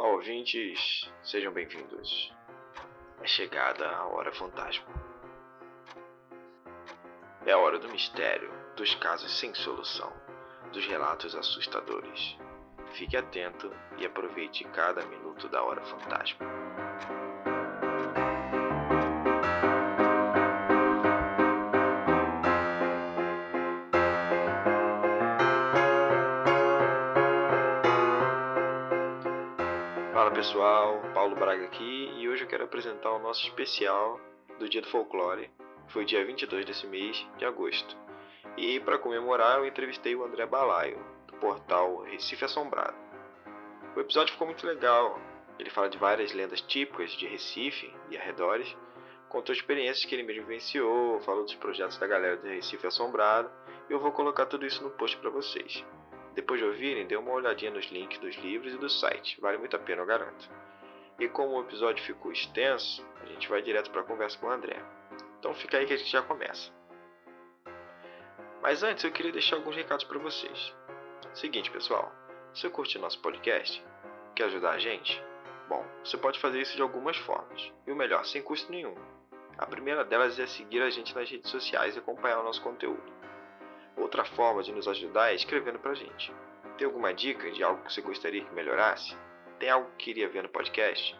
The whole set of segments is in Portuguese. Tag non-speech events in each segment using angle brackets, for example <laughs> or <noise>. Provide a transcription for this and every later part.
Olá, ouvintes, sejam bem-vindos. É chegada a hora fantasma. É a hora do mistério, dos casos sem solução, dos relatos assustadores. Fique atento e aproveite cada minuto da hora fantasma. Pessoal, Paulo Braga aqui e hoje eu quero apresentar o nosso especial do Dia do Folclore. Foi dia 22 desse mês de agosto. E para comemorar eu entrevistei o André Balaio, do portal Recife Assombrado. O episódio ficou muito legal. Ele fala de várias lendas típicas de Recife e arredores, contou experiências que ele mesmo vivenciou, falou dos projetos da galera do Recife Assombrado e eu vou colocar tudo isso no post para vocês. Depois de ouvirem, dê uma olhadinha nos links dos livros e do site. Vale muito a pena, eu garanto. E como o episódio ficou extenso, a gente vai direto para a conversa com o André. Então fica aí que a gente já começa. Mas antes eu queria deixar alguns recados para vocês. Seguinte, pessoal, se você curte nosso podcast, quer ajudar a gente? Bom, você pode fazer isso de algumas formas. E o melhor, sem custo nenhum. A primeira delas é seguir a gente nas redes sociais e acompanhar o nosso conteúdo. Outra forma de nos ajudar é escrevendo pra gente. Tem alguma dica de algo que você gostaria que melhorasse? Tem algo que queria ver no podcast?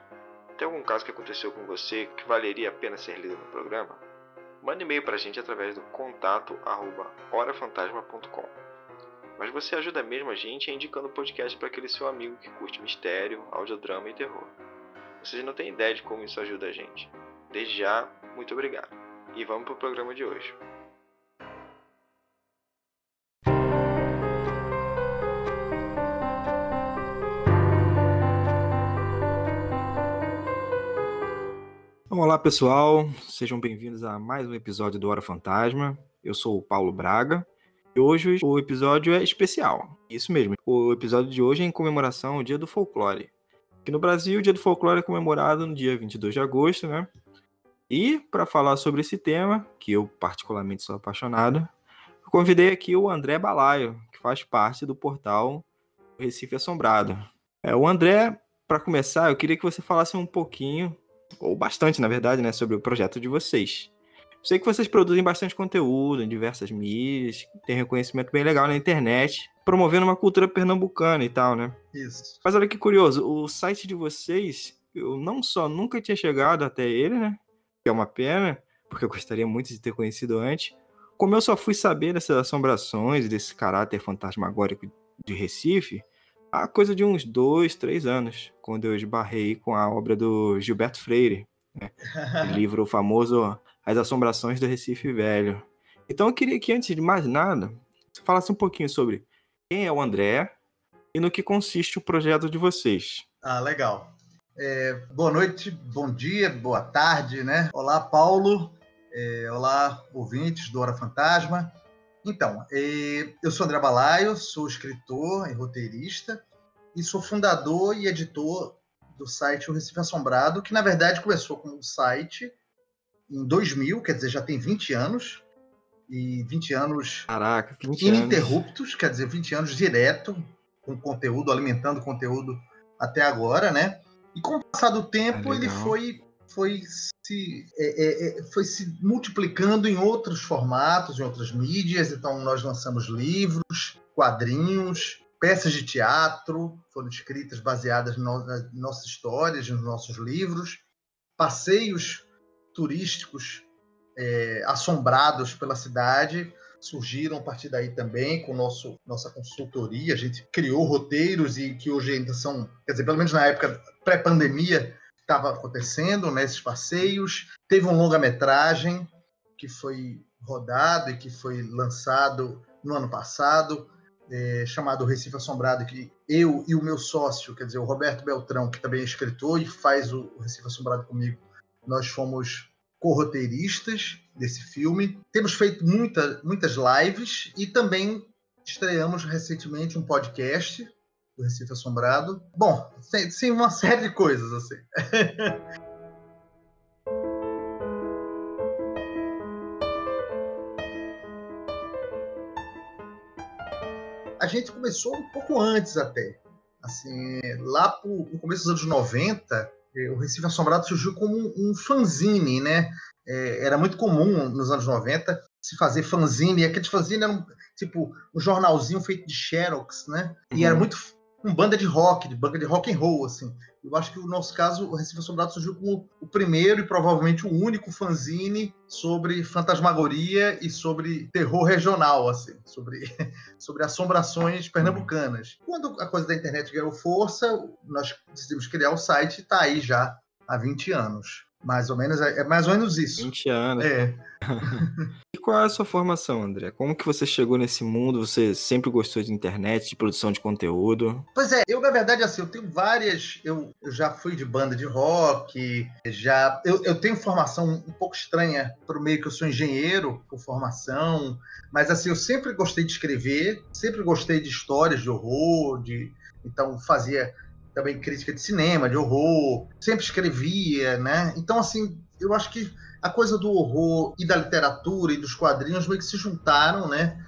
Tem algum caso que aconteceu com você que valeria a pena ser lido no programa? Mande e-mail pra gente através do contato horafantasma.com. Mas você ajuda mesmo a gente indicando o podcast para aquele seu amigo que curte mistério, audiodrama e terror. Vocês não têm ideia de como isso ajuda a gente. Desde já, muito obrigado. E vamos pro programa de hoje. Olá pessoal, sejam bem-vindos a mais um episódio do Hora Fantasma. Eu sou o Paulo Braga e hoje o episódio é especial. Isso mesmo, o episódio de hoje é em comemoração ao Dia do Folclore. Aqui no Brasil, o Dia do Folclore é comemorado no dia 22 de agosto, né? E para falar sobre esse tema, que eu particularmente sou apaixonado, eu convidei aqui o André Balaio, que faz parte do portal Recife Assombrado. É, o André, para começar, eu queria que você falasse um pouquinho ou bastante, na verdade, né, sobre o projeto de vocês. Sei que vocês produzem bastante conteúdo em diversas mídias, tem reconhecimento bem legal na internet, promovendo uma cultura pernambucana e tal, né? Isso. Mas olha que curioso, o site de vocês, eu não só nunca tinha chegado até ele, né? Que é uma pena, porque eu gostaria muito de ter conhecido antes. Como eu só fui saber dessas assombrações desse caráter fantasmagórico de Recife, há coisa de uns dois, três anos, quando eu esbarrei com a obra do Gilberto Freire, né? o <laughs> livro famoso As Assombrações do Recife Velho. Então eu queria que, antes de mais nada, você falasse um pouquinho sobre quem é o André e no que consiste o projeto de vocês. Ah, legal. É, boa noite, bom dia, boa tarde, né? Olá, Paulo. É, olá, ouvintes do Hora Fantasma. Então, é, eu sou André Balaio, sou escritor e roteirista e sou fundador e editor do site O Recife Assombrado, que na verdade começou como site em 2000, quer dizer, já tem 20 anos. E 20 anos Caraca, 20 ininterruptos, anos. quer dizer, 20 anos direto, com conteúdo, alimentando conteúdo até agora, né? E com o passar do tempo, Ah, ele foi, foi, se, é, é, é, foi se multiplicando em outros formatos, em outras mídias. Então, nós lançamos livros, quadrinhos, peças de teatro, foram escritas baseadas no- nas nossas histórias, nos nossos livros, passeios turísticos é, assombrados pela cidade surgiram a partir daí também com nosso nossa consultoria. A gente criou roteiros e que hoje ainda são, quer dizer, pelo menos na época pré-pandemia estava acontecendo, né, esses passeios. Teve um longa-metragem que foi rodado e que foi lançado no ano passado, é, chamado Recife Assombrado, que eu e o meu sócio, quer dizer, o Roberto Beltrão, que também é escritor e faz o Recife Assombrado comigo, nós fomos corroteiristas desse filme. Temos feito muita, muitas lives e também estreamos recentemente um podcast do Recife Assombrado. Bom, sem uma <laughs> série de coisas assim. A gente começou um pouco antes até. Assim, lá pro, no começo dos anos 90, o Recife Assombrado surgiu como um, um fanzine, né? É, era muito comum nos anos 90 se fazer fanzine, e aqueles fanzine eram tipo um jornalzinho feito de xerox, né? E era uhum. muito com banda de rock, de banda de rock and roll, assim. Eu acho que no nosso caso, o Recife Assombrado surgiu como o primeiro e provavelmente o único fanzine sobre fantasmagoria e sobre terror regional, assim, sobre, <laughs> sobre assombrações pernambucanas. Quando a coisa da internet ganhou força, nós decidimos criar o site e está aí já há 20 anos. Mais ou menos, é, é mais ou menos isso. 20 anos. É. <laughs> e qual é a sua formação, André? Como que você chegou nesse mundo? Você sempre gostou de internet, de produção de conteúdo? Pois é, eu na verdade assim, eu tenho várias, eu, eu já fui de banda de rock, já eu, eu tenho formação um pouco estranha pro meio que eu sou engenheiro por formação, mas assim, eu sempre gostei de escrever, sempre gostei de histórias de horror, de então fazia também crítica de cinema, de horror, sempre escrevia, né? Então, assim, eu acho que a coisa do horror e da literatura e dos quadrinhos meio que se juntaram, né?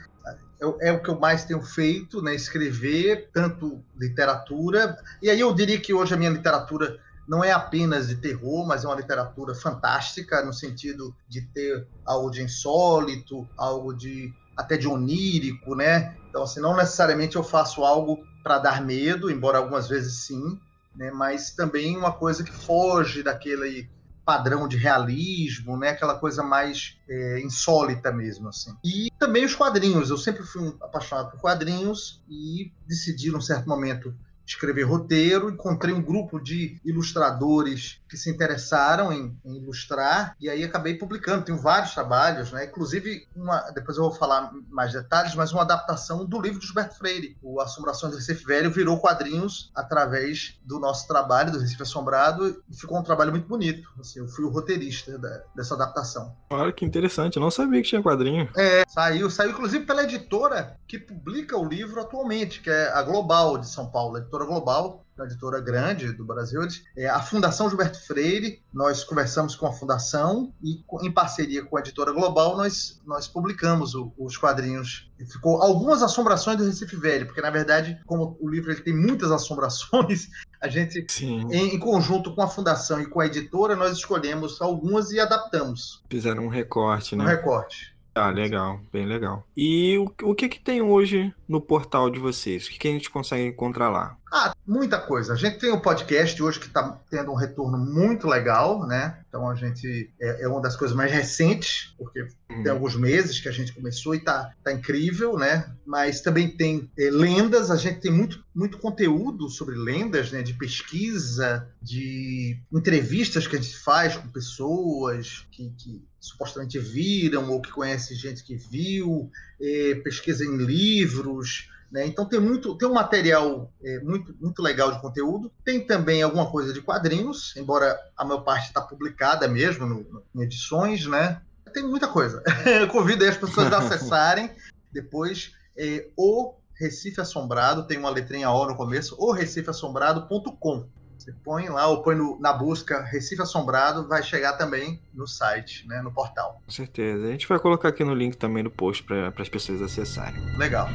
É, é, o que eu mais tenho feito, né? Escrever tanto literatura. E aí eu diria que hoje a minha literatura não é apenas de terror, mas é uma literatura fantástica, no sentido de ter algo de insólito, algo de até de onírico, né? Então, assim, não necessariamente eu faço algo para dar medo, embora algumas vezes sim, né? Mas também uma coisa que foge daquele padrão de realismo, né? Aquela coisa mais é, insólita mesmo, assim. E também os quadrinhos. Eu sempre fui um apaixonado por quadrinhos e decidi, num certo momento, escrever roteiro, encontrei um grupo de ilustradores que se interessaram em, em, ilustrar e aí acabei publicando. Tenho vários trabalhos, né? Inclusive uma, depois eu vou falar mais detalhes, mas uma adaptação do livro de Gilberto Freire, o Assombrações do Recife Velho, virou quadrinhos através do nosso trabalho do Recife Assombrado e ficou um trabalho muito bonito. Assim, eu fui o roteirista da, dessa adaptação. Olha que interessante, eu não sabia que tinha quadrinho. É, saiu, saiu inclusive pela editora que publica o livro atualmente, que é a Global de São Paulo, editora global, uma editora grande do Brasil. É a Fundação Gilberto Freire, nós conversamos com a Fundação e, em parceria com a editora global, nós, nós publicamos o, os quadrinhos. E ficou algumas assombrações do Recife Velho, porque, na verdade, como o livro ele tem muitas assombrações, a gente, em, em, conjunto com a Fundação e com a editora, nós escolhemos algumas e adaptamos. Fizeram um recorte, né? Um recorte. Ah, legal, bem legal. E o, o que que tem hoje no portal de vocês? O que, que a gente consegue encontrar lá? Ah, muita coisa. A gente tem um podcast hoje que está tendo um retorno muito legal, né? Então a gente é, é uma das coisas mais recentes, porque. Tem alguns meses que a gente começou e tá, tá incrível, né? Mas também tem é, lendas, a gente tem muito, muito conteúdo sobre lendas, né? De pesquisa, de entrevistas que a gente faz com pessoas que, que supostamente viram ou que conhece gente que viu, é, pesquisa em livros. Né? Então tem muito, tem um material é, muito, muito legal de conteúdo. Tem também alguma coisa de quadrinhos, embora a maior parte está publicada mesmo no, no, em edições, né? Tem muita coisa. <laughs> Eu convido as pessoas a <laughs> acessarem depois é, o Recife Assombrado, tem uma letrinha O no começo, o recifeassombrado.com. Você põe lá ou põe no, na busca Recife Assombrado, vai chegar também no site, né, no portal. Com certeza. A gente vai colocar aqui no link também no post para as pessoas acessarem. Legal.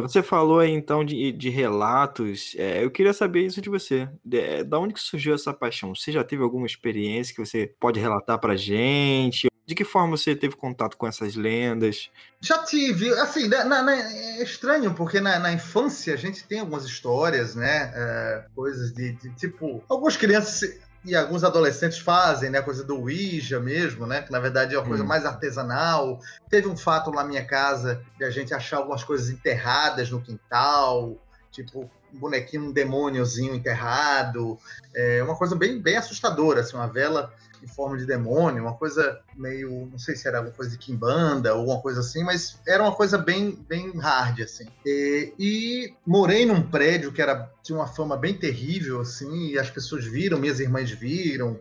Você falou aí então de, de relatos. É, eu queria saber isso de você. De, da onde que surgiu essa paixão? Você já teve alguma experiência que você pode relatar pra gente? De que forma você teve contato com essas lendas? Já tive, assim, na, na, é estranho, porque na, na, infância a gente tem algumas histórias, né? É, coisas de, de, tipo. Algumas crianças e alguns adolescentes fazem, né? Coisa do Ouija mesmo, né? Que na verdade é uma coisa hum. mais artesanal. Teve um fato lá na minha casa de a gente achar algumas coisas enterradas no quintal, tipo um bonequinho, um demôniozinho enterrado. É uma coisa bem, bem assustadora, assim, uma vela em forma de demônio, uma coisa meio, não sei se era alguma coisa de Kimbanda ou alguma coisa assim, mas era uma coisa bem, bem hard, assim. E, e morei num prédio que era, tinha uma fama bem terrível, assim, e as pessoas viram, minhas irmãs viram,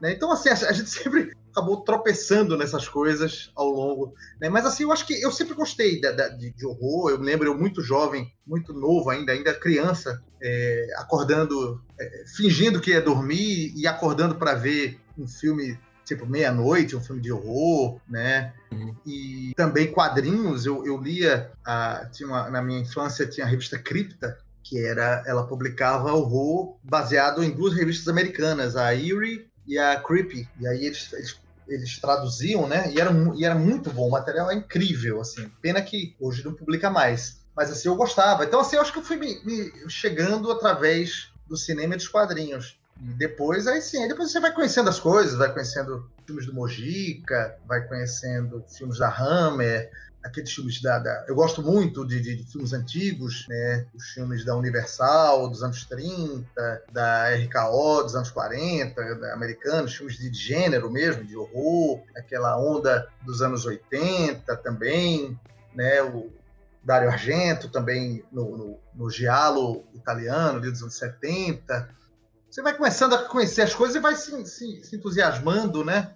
né? Então, assim, a, gente <laughs> sempre acabou tropeçando nessas coisas ao longo. Né? Mas assim, eu acho que eu sempre gostei de, de, horror. Eu lembro eu muito jovem, muito novo ainda, ainda criança, é, acordando, é, fingindo que ia dormir e acordando para ver um filme tipo Meia-Noite, um filme de horror, né? Uhum. E também quadrinhos, eu, eu lia, a, tinha uma, na minha infância tinha a revista Cripta, que era, ela publicava horror baseado em duas revistas americanas, a Eerie e a Creepy. E aí eles, eles, eles traduziam, né? E era, e era muito bom, o material é incrível, assim. Pena que hoje não publica mais. Mas assim, eu gostava. Então, assim, eu acho que eu fui me, me chegando através do cinema e dos quadrinhos. Depois, aí sim, aí depois você vai conhecendo as coisas, vai conhecendo filmes do Mojica, vai conhecendo filmes da Hammer, aqueles filmes da. da eu gosto muito de, de, de, filmes antigos, né? Os filmes da Universal dos anos 30, da RKO dos anos 40, da americanos, filmes de gênero mesmo, de horror, aquela onda dos anos 80 também, né? O, Dario Argento também no, no, no Giallo italiano, ali dos anos 70 você vai começando a conhecer as coisas e vai se, se, se entusiasmando, né?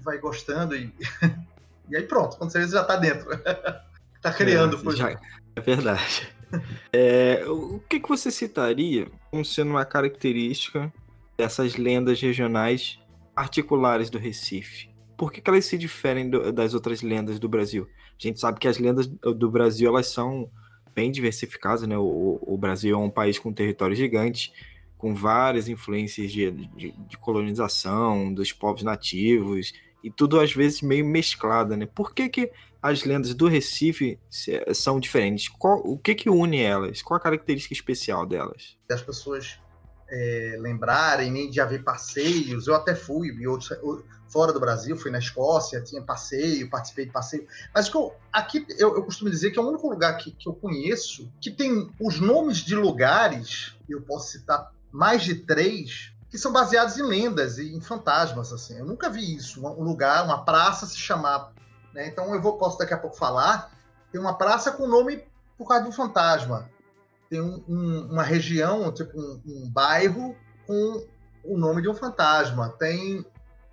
Vai gostando e, <laughs> e aí pronto, quando você vê, você já está dentro. Está <laughs> criando. É, já, é verdade. <laughs> É, o que, que você citaria como sendo uma característica dessas lendas regionais particulares do Recife? Por que, que elas se diferem do, das outras lendas do Brasil? A gente sabe que as lendas do Brasil elas são bem diversificadas, né? O, o Brasil é um país com um território gigante com várias influências de, de, de, colonização, dos povos nativos, e tudo às vezes meio mesclado, né? Por que, que as lendas do Recife são diferentes? Qual, o que, que une elas? Qual a característica especial delas? As pessoas é, lembrarem nem de haver passeios, eu até fui, outros, fora do Brasil, fui na Escócia, tinha passeio, participei de passeio. Mas que eu, aqui eu, eu, costumo dizer que é o único lugar que, que eu conheço que tem os nomes de lugares, eu posso citar mais de três que são baseados em lendas e em fantasmas, assim. Eu nunca vi isso, um lugar, uma praça se chamar, né? Então eu vou posso daqui a pouco falar. Tem uma praça com nome por causa de um fantasma. Tem um, um, uma região, tipo um, um, bairro com o nome de um fantasma. Tem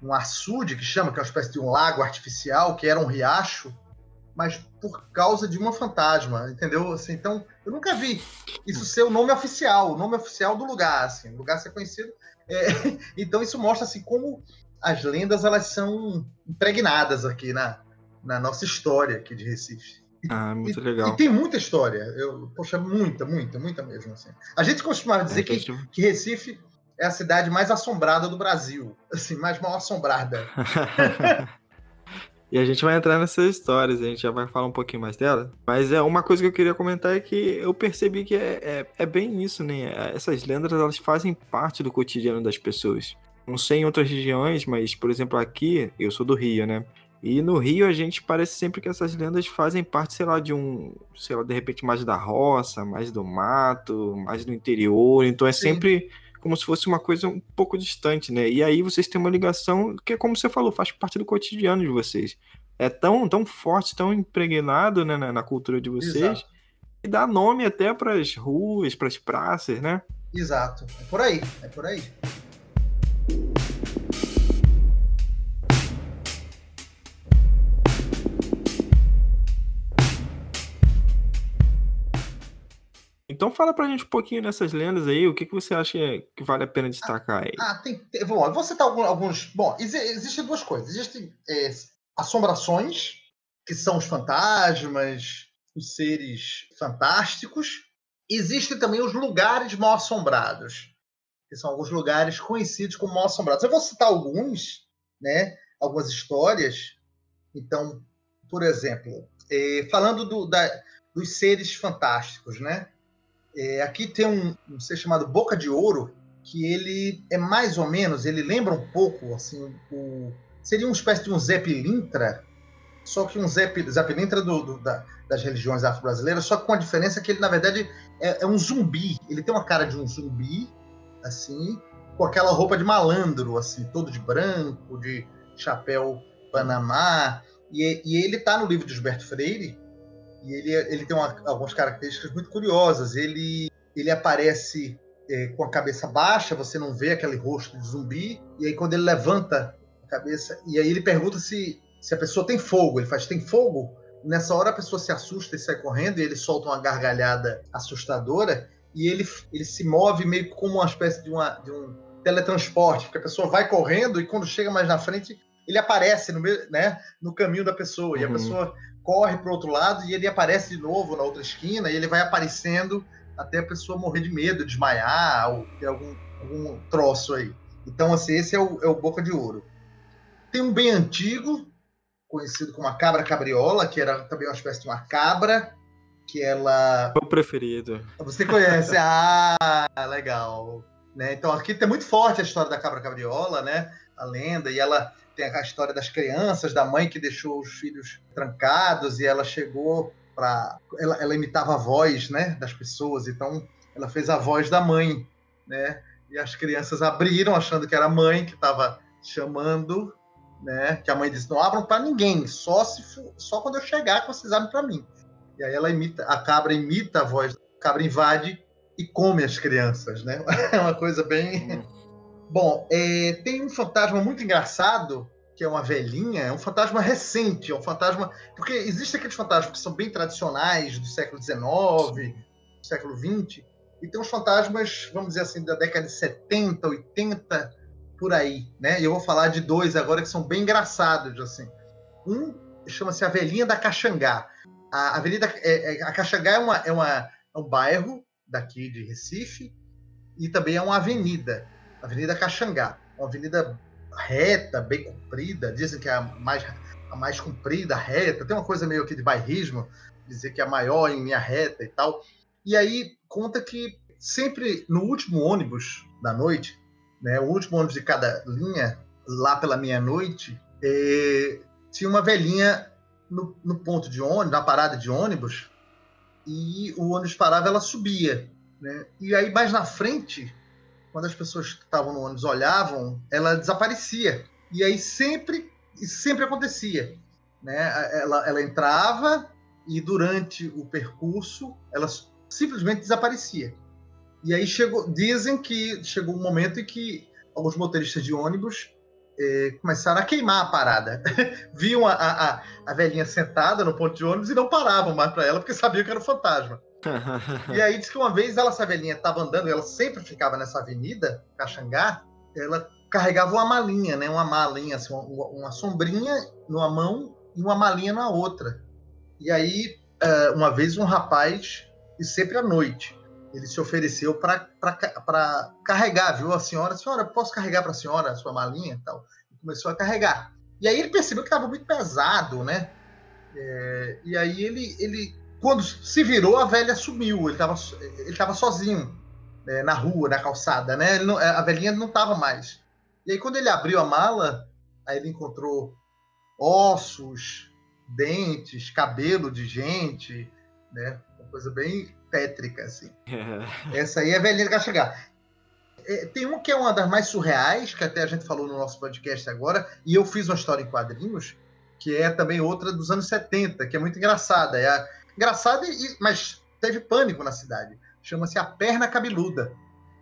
um açude que chama, que é uma espécie de um lago artificial, que era um riacho, mas por causa de uma fantasma, entendeu? Assim, então, eu nunca vi isso ser o nome oficial, o nome oficial do lugar, assim, o lugar ser conhecido. É, <laughs> então, isso mostra assim como as lendas elas são impregnadas aqui na, na nossa história aqui de Recife. Ah, muito legal. E, tem muita história. Eu, poxa, muita, muita, muita mesmo. Assim. A gente costumava dizer é que, que, que Recife é a cidade mais assombrada do Brasil, assim, mais mal assombrada. <laughs> E a gente vai entrar nessas histórias, a gente já vai falar um pouquinho mais dela. Mas é uma coisa que eu queria comentar é que eu percebi que é, é, é bem isso, né? Essas lendas elas fazem parte do cotidiano das pessoas. Não sei em outras regiões, mas, por exemplo, aqui, eu sou do Rio, né? E no Rio a gente parece sempre que essas lendas fazem parte, sei lá, de um, sei lá, de repente mais da roça, mais do mato, mais do interior. Então é Sim. Como se fosse uma coisa um pouco distante, né? E aí vocês têm uma ligação que, como você falou, faz parte do cotidiano de vocês. É tão, tão forte, tão impregnado né, na, na cultura de vocês, Exato. e dá nome até para as ruas, para as praças, né? Exato. É por aí, é por aí. Então fala pra gente um pouquinho dessas lendas aí, o que, que você acha que vale a pena destacar aí? Ah, tem, tem bom, eu vou citar alguns. Bom, existem duas coisas. Existem é, assombrações, que são os fantasmas, os seres fantásticos. Existem também os lugares mal assombrados, que são alguns lugares conhecidos como mal assombrados. Eu vou citar alguns, né? Algumas histórias. Então, por exemplo, é, falando do, da, dos seres fantásticos, né? É, aqui tem um, um ser chamado Boca de Ouro, que ele é mais ou menos, ele lembra um pouco, assim, o, seria uma espécie de um Zé Pilintra, só que um Pilintra do, do, da, das religiões afro-brasileiras, só com a diferença que ele, na verdade, é, é, um zumbi. Ele tem uma cara de um zumbi, assim, com aquela roupa de malandro, assim, todo de branco, de chapéu Panamá. E, e ele está no livro de Gilberto Freire, e ele, ele tem uma, algumas características muito curiosas. Ele, ele aparece é, com a cabeça baixa, você não vê aquele rosto de zumbi, e aí quando ele levanta a cabeça, e aí ele pergunta se, se a pessoa tem fogo. Ele faz, tem fogo? Nessa hora a pessoa se assusta e sai correndo, e ele solta uma gargalhada assustadora, e ele, ele se move meio como uma espécie de, uma, de um teletransporte, porque a pessoa vai correndo e quando chega mais na frente ele aparece no, né, no caminho da pessoa, uhum. e a uhum. pessoa corre para o outro lado e ele aparece de novo na outra esquina, e ele vai aparecendo até a pessoa morrer de medo, desmaiar, ou ter algum, algum troço aí. Então, assim, esse é o, é o Boca de Ouro. Tem um bem antigo, conhecido como a cabra cabriola, que era também uma espécie de uma cabra, que ela. O preferido. Você conhece? <laughs> ah, legal. Né? Então aqui tem muito forte a história da cabra cabriola, né? A lenda, e ela tem a história das crianças, da mãe que deixou os filhos trancados e ela chegou para ela, ela, imitava a voz, né, das pessoas. Então ela fez a voz da mãe, né? E as crianças abriram achando que era a mãe que estava chamando, né? Que a mãe disse: "Não abram para ninguém, só se só quando eu chegar que vocês abrem para mim". E aí ela imita, a cabra imita a voz, a cabra invade e come as crianças, né? <laughs> É uma coisa bem. Bom, é, tem um fantasma muito engraçado, que é uma velhinha, é um fantasma recente, é um fantasma. Porque existem aqueles fantasmas que são bem tradicionais, do século XIX, do século XX, e tem uns fantasmas, vamos dizer assim, da década de 70, 80, por aí, né? E eu vou falar de dois agora que são bem engraçados, assim. Um chama-se a Velhinha da Caxangá a Avenida é, é, a Caxangá é, uma, é, uma, é um bairro daqui de Recife e também é uma avenida, Avenida Caxangá, uma avenida reta, bem comprida, dizem que é a mais, a mais comprida, reta, tem uma coisa meio aqui de bairrismo, dizer que é a maior em linha reta e tal. E aí conta que sempre no último ônibus da noite, né, o último ônibus de cada linha, lá pela meia-noite, é, tinha uma velhinha no, no ponto de ônibus, na parada de ônibus, e o ônibus parava, ela subia. Né? E aí, mais na frente, quando as pessoas que estavam no ônibus olhavam, ela desaparecia. E aí sempre, sempre acontecia. Né? Ela, ela entrava e durante o percurso ela simplesmente desaparecia. E aí chegou, dizem que chegou um momento em que alguns motoristas de ônibus é, começaram a queimar a parada. <laughs> Viam a, a, a, velhinha sentada no ponto de ônibus e não paravam mais para ela porque sabiam que era um fantasma. <laughs> e aí diz que uma vez ela, essa velhinha estava andando, ela sempre ficava nessa avenida, Caxangá, ela carregava uma malinha, né? Uma malinha, assim, uma, uma sombrinha numa mão e uma malinha na outra. E aí, é, uma vez um rapaz, e sempre à noite, ele se ofereceu para carregar, viu? A senhora, senhora, posso carregar para a senhora a sua malinha e tal? E começou a carregar. E aí ele percebeu que estava muito pesado, né? É, e aí ele, ele, quando se virou, a velha sumiu. Ele estava ele tava sozinho né, na rua, na calçada, né? Não, a velhinha não estava mais. E aí quando ele abriu a mala, aí ele encontrou ossos, dentes, cabelo de gente, né? Uma coisa bem tétrica, assim. <laughs> Essa aí é a velhinha que vai chegar. É, tem uma que é uma das mais surreais, que até a gente falou no nosso podcast agora, e eu fiz uma história em quadrinhos, que é também outra dos anos 70, que é muito engraçada. É a, engraçada, e, mas teve pânico na cidade. Chama-se A Perna Cabeluda.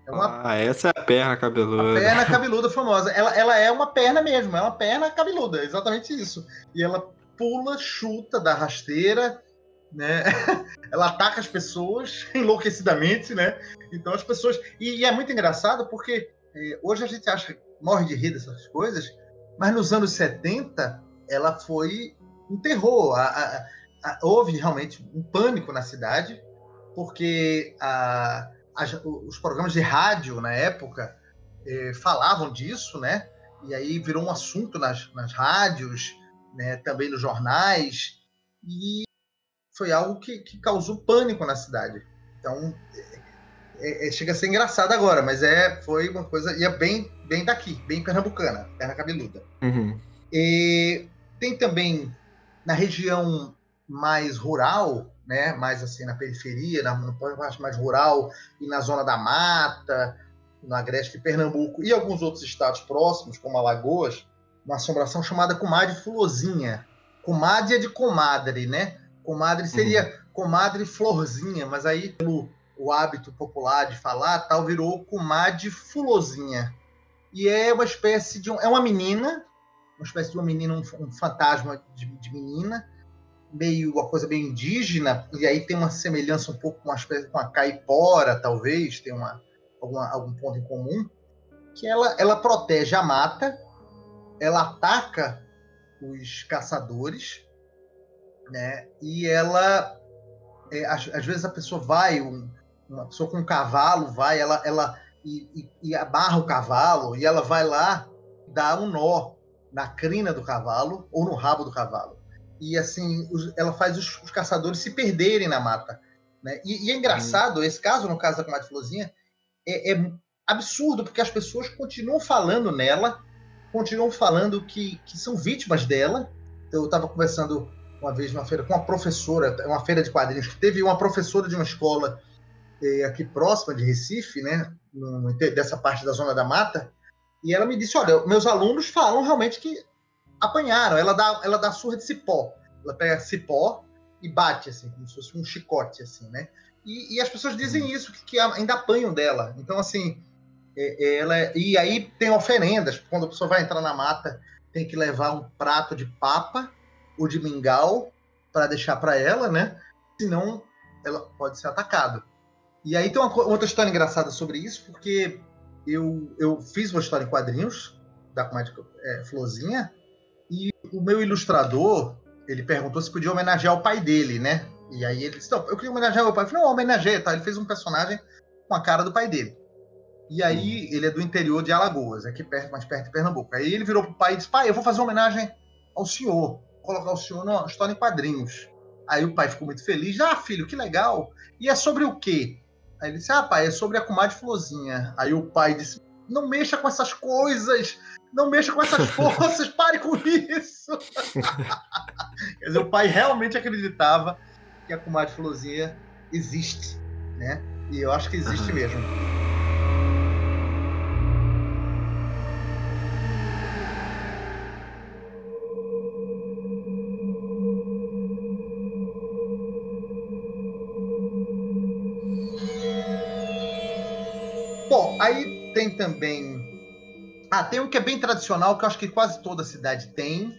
É uma, ah, essa é a perna cabeluda. A perna cabeluda famosa. Ela, ela é uma perna mesmo, é uma perna cabeluda, exatamente isso. E ela pula, chuta da rasteira, né? <laughs> Ela ataca as pessoas <laughs> enlouquecidamente, né? Então as pessoas. E, e é muito engraçado porque é, hoje a gente acha morre de rir dessas coisas, mas nos anos 70 ela foi um terror. A, a, houve realmente um pânico na cidade, porque os programas de rádio na época é, falavam disso, né? E aí virou um assunto nas, nas rádios, né? também nos jornais. E foi algo que, que causou pânico na cidade. Então, é, é, chega a ser engraçado agora, mas é, foi uma coisa. E é bem, bem daqui, bem pernambucana, perna cabeluda. Uhum. E tem também na região mais rural, né, mais assim na periferia, na, na parte mais rural e na zona da mata, no Agreste Pernambuco e alguns outros estados próximos, como Alagoas, uma assombração chamada comadre fulozinha. Comadre é de comadre, né? Comadre seria uhum. comadre florzinha, mas aí pelo o hábito popular de falar, tal virou comadre fulozinha. E é uma espécie de um, é uma menina, uma espécie de uma menina, um, um fantasma de, de, menina, meio uma coisa bem indígena, e aí tem uma semelhança um pouco com espécie com a caipora, talvez, tem uma alguma, algum ponto em comum, que ela ela protege a mata, ela ataca os caçadores, né? E ela, é, às, às, vezes a pessoa vai, um, uma pessoa com um cavalo vai, ela, ela e, e, e, amarra o cavalo e ela vai lá dar um nó na crina do cavalo ou no rabo do cavalo. E assim, os, ela faz os, os, caçadores se perderem na mata. Né? E, e é engraçado, hum. esse caso, no caso da comadre Florzinha, é, é absurdo, porque as pessoas continuam falando nela, continuam falando que, que são vítimas dela. Eu estava conversando uma vez numa feira com uma professora, uma feira de quadrinhos, que teve uma professora de uma escola eh, aqui próxima de Recife, né, no, dessa parte da Zona da Mata, e ela me disse, olha, meus alunos falam realmente que apanharam, ela dá, ela dá surra de cipó, ela pega cipó e bate, assim, como se fosse um chicote, assim, né, e, e as pessoas dizem uhum. isso, que, que ainda apanham dela, então, assim, é, ela, e aí tem oferendas, quando a pessoa vai entrar na mata, tem que levar um prato de papa ou de mingau para deixar para ela, né? Senão ela pode ser atacada. E aí tem uma outra história engraçada sobre isso, porque eu, eu fiz uma história em quadrinhos da comédia é, Florzinha o meu ilustrador ele perguntou se podia homenagear o pai dele, né? E aí ele disse: Não, eu queria homenagear o pai. Eu falei: Não, homenageia, tá? Ele fez um personagem com a cara do pai dele. E aí, ele é do interior de Alagoas, aqui perto, mais perto de Pernambuco. Aí ele virou pro pai e disse: Pai, eu vou fazer uma homenagem ao senhor, vou colocar o senhor numa história em quadrinhos. Aí o pai ficou muito feliz: Ah, filho, que legal. E é sobre o quê? Aí ele disse: Ah, pai, é sobre a comadre Florzinha. Aí o pai disse: Não mexa com essas coisas, não mexa com essas <laughs> forças, pare com isso. <laughs> Quer dizer, o pai realmente acreditava que a comadre Florzinha existe, né? E eu acho que existe uhum. mesmo. Tem também. Ah, tem um que é bem tradicional, que eu acho que quase toda cidade tem.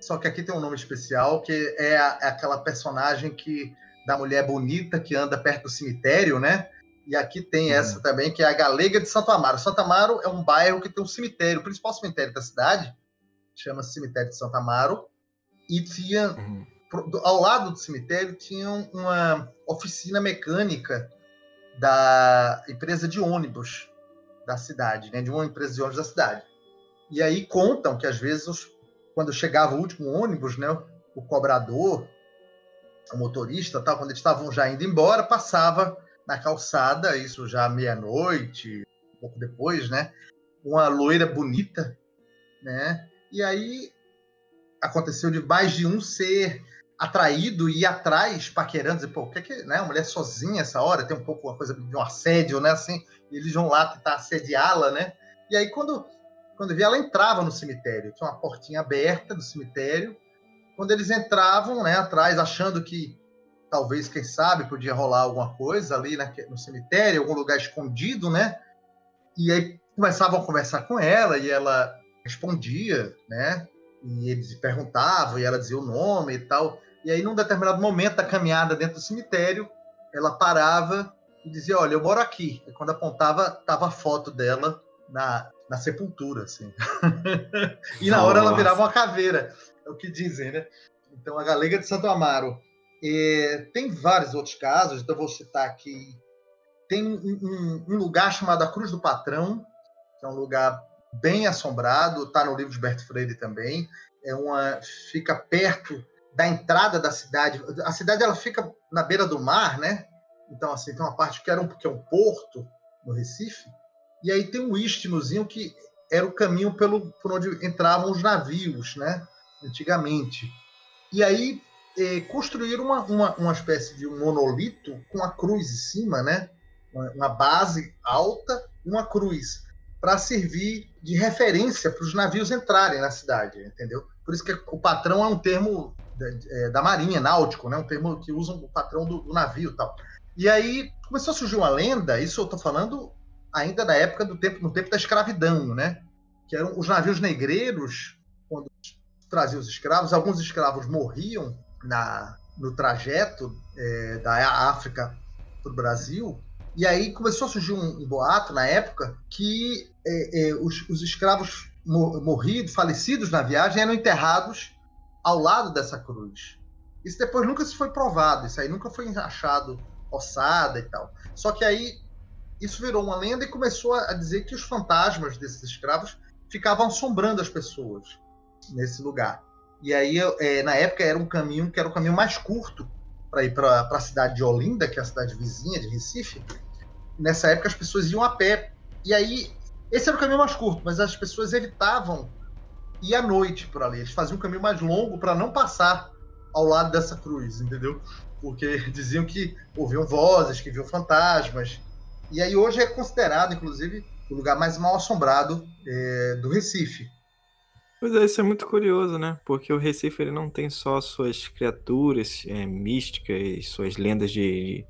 Só que aqui tem um nome especial, que é, a, é aquela personagem que da mulher bonita que anda perto do cemitério, né? E aqui tem uhum. essa também, que é a Galega de Santo Amaro. Santo Amaro é um bairro que tem um cemitério, o principal cemitério da cidade, chama-se Cemitério de Santo Amaro. E tinha, uhum. ao lado do cemitério, tinha uma oficina mecânica da empresa de ônibus da cidade, né, de uma empresa de ônibus da cidade. E aí contam que às vezes, quando chegava o último ônibus, né, o cobrador, o motorista, tal, quando eles estavam já indo embora, passava na calçada, isso já meia-noite, um pouco depois, né, uma loira bonita, né, e aí aconteceu de mais de um ser atraído e atrás, paquerando, dizer, pô, o que é que, né, a mulher sozinha essa hora, tem um pouco uma coisa de um assédio, né, assim, e eles vão lá tentar assediá-la, né, e aí quando, quando vi ela entrava no cemitério, tinha uma portinha aberta do cemitério, quando eles entravam, né, atrás, achando que talvez, quem sabe, podia rolar alguma coisa ali no cemitério, algum lugar escondido, né, e aí começavam a conversar com ela, e ela respondia, né, e eles perguntavam, e ela dizia o nome e tal, e aí, num determinado momento da caminhada dentro do cemitério, ela parava e dizia: Olha, eu moro aqui. E quando apontava, tava a foto dela na, na sepultura, assim. <laughs> e na Nossa. hora ela virava uma caveira, é o que dizem, né? Então, a Galega de Santo Amaro. É, tem vários outros casos, então vou citar aqui. Tem um, um, um, lugar chamado a Cruz do Patrão, que é um lugar bem assombrado, está no livro de Berto Freire também. É uma, fica perto da entrada da cidade. A cidade ela fica na beira do mar, né? Então, assim, tem uma parte que, era um, que é um porto no Recife, e aí tem um istmozinho que era o caminho pelo, por onde entravam os navios, né? Antigamente. E aí eh, construíram uma, uma, uma espécie de monolito com a cruz em cima, né? Uma, base alta uma cruz para servir de referência para os navios entrarem na cidade, entendeu? Por isso que o patrão é um termo é, da marinha, náutico, né? Um termo que usam o patrão do, do navio, tal. E aí começou a surgir uma lenda. Isso eu estou falando ainda da época do tempo, no tempo da escravidão, né? Que eram os navios negreiros quando traziam os escravos. Alguns escravos morriam na no trajeto é, da África para o Brasil. E aí começou a surgir um, um boato na época que é, é, os, os escravos morrido, falecidos na viagem, eram enterrados ao lado dessa cruz. Isso depois nunca se foi provado, isso aí nunca foi achado ossada e tal. Só que aí isso virou uma lenda e começou a dizer que os fantasmas desses escravos ficavam assombrando as pessoas nesse lugar. E aí, é, na época, era um caminho que era o caminho mais curto para ir para a cidade de Olinda, que é a cidade vizinha de Recife. Nessa época, as pessoas iam a pé. E aí, esse era o caminho mais curto, mas as pessoas evitavam ir à noite por ali. Eles faziam um caminho mais longo para não passar ao lado dessa cruz, entendeu? Porque <laughs> diziam que ouviam vozes, que viam fantasmas. E aí hoje é considerado, inclusive, o lugar mais mal assombrado é, do Recife. Pois é, isso é muito curioso, né? Porque o Recife ele não tem só suas criaturas é, místicas, suas lendas de,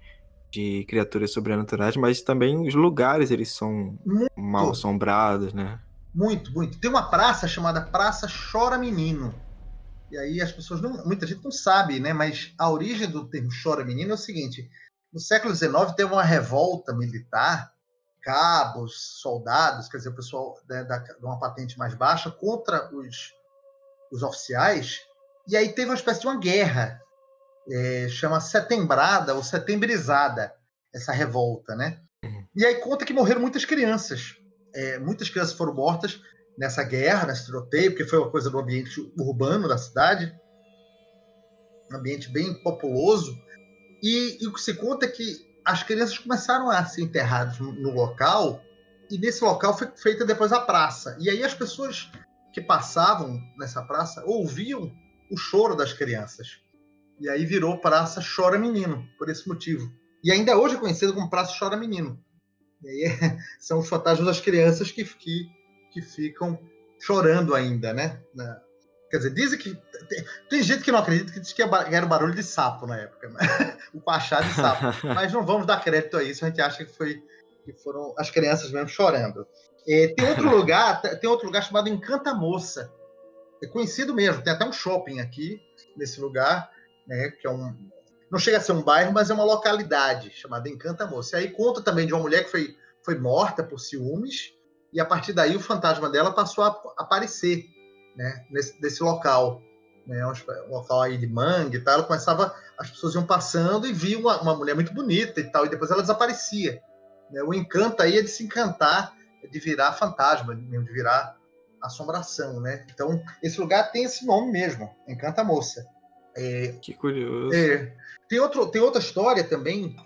de criaturas sobrenaturais, mas também os lugares eles são muito. mal assombrados, né? Muito, muito. Tem uma praça chamada Praça Chora Menino. E aí as pessoas não, muita gente não sabe, né? Mas a origem do termo chora menino é o seguinte: no século XIX teve uma revolta militar cabos, soldados, quer dizer, o pessoal né, da, de uma patente mais baixa contra os, os oficiais. E aí teve uma espécie de uma guerra, é, chama Setembrada ou Setembrizada, essa revolta, né? Uhum. E aí conta que morreram muitas crianças. É, muitas crianças foram mortas nessa guerra, nesse tiroteio, porque foi uma coisa do ambiente urbano da cidade, um ambiente bem populoso. E, e o que se conta é que as crianças começaram a ser enterradas no local e nesse local foi feita depois a praça. E aí as pessoas que passavam nessa praça ouviam o choro das crianças. E aí virou Praça Chora Menino, por esse motivo. E ainda hoje é conhecido como Praça Chora Menino. E aí <laughs> são os fantasmas das crianças que, que, que ficam chorando ainda, né? Quer dizer, dizem que. Tem, tem, gente que não acredita que diz que era barulho de sapo na época, né? <laughs> o pachá de sapo. <laughs> Mas não vamos dar crédito a isso, a gente acha que foi que foram as crianças mesmo chorando. É, tem outro lugar, tem outro lugar chamado Encanta Moça. É conhecido mesmo, tem até um shopping aqui nesse lugar, né? Que é um. Não chega a ser um bairro, mas é uma localidade chamada Encanta Moça. E aí conta também de uma mulher que foi, foi morta por ciúmes, e a partir daí o fantasma dela passou a aparecer né, nesse, desse local. Né, um local aí de mangue e tal, ela começava, as pessoas iam passando e viam uma, uma mulher muito bonita e tal, e depois ela desaparecia. Né, o encanto aí é de se encantar, é de virar fantasma, de virar assombração, né? Então, esse lugar tem esse nome mesmo, Encanta Moça. É, que curioso. É, tem, outro, tem outra história também,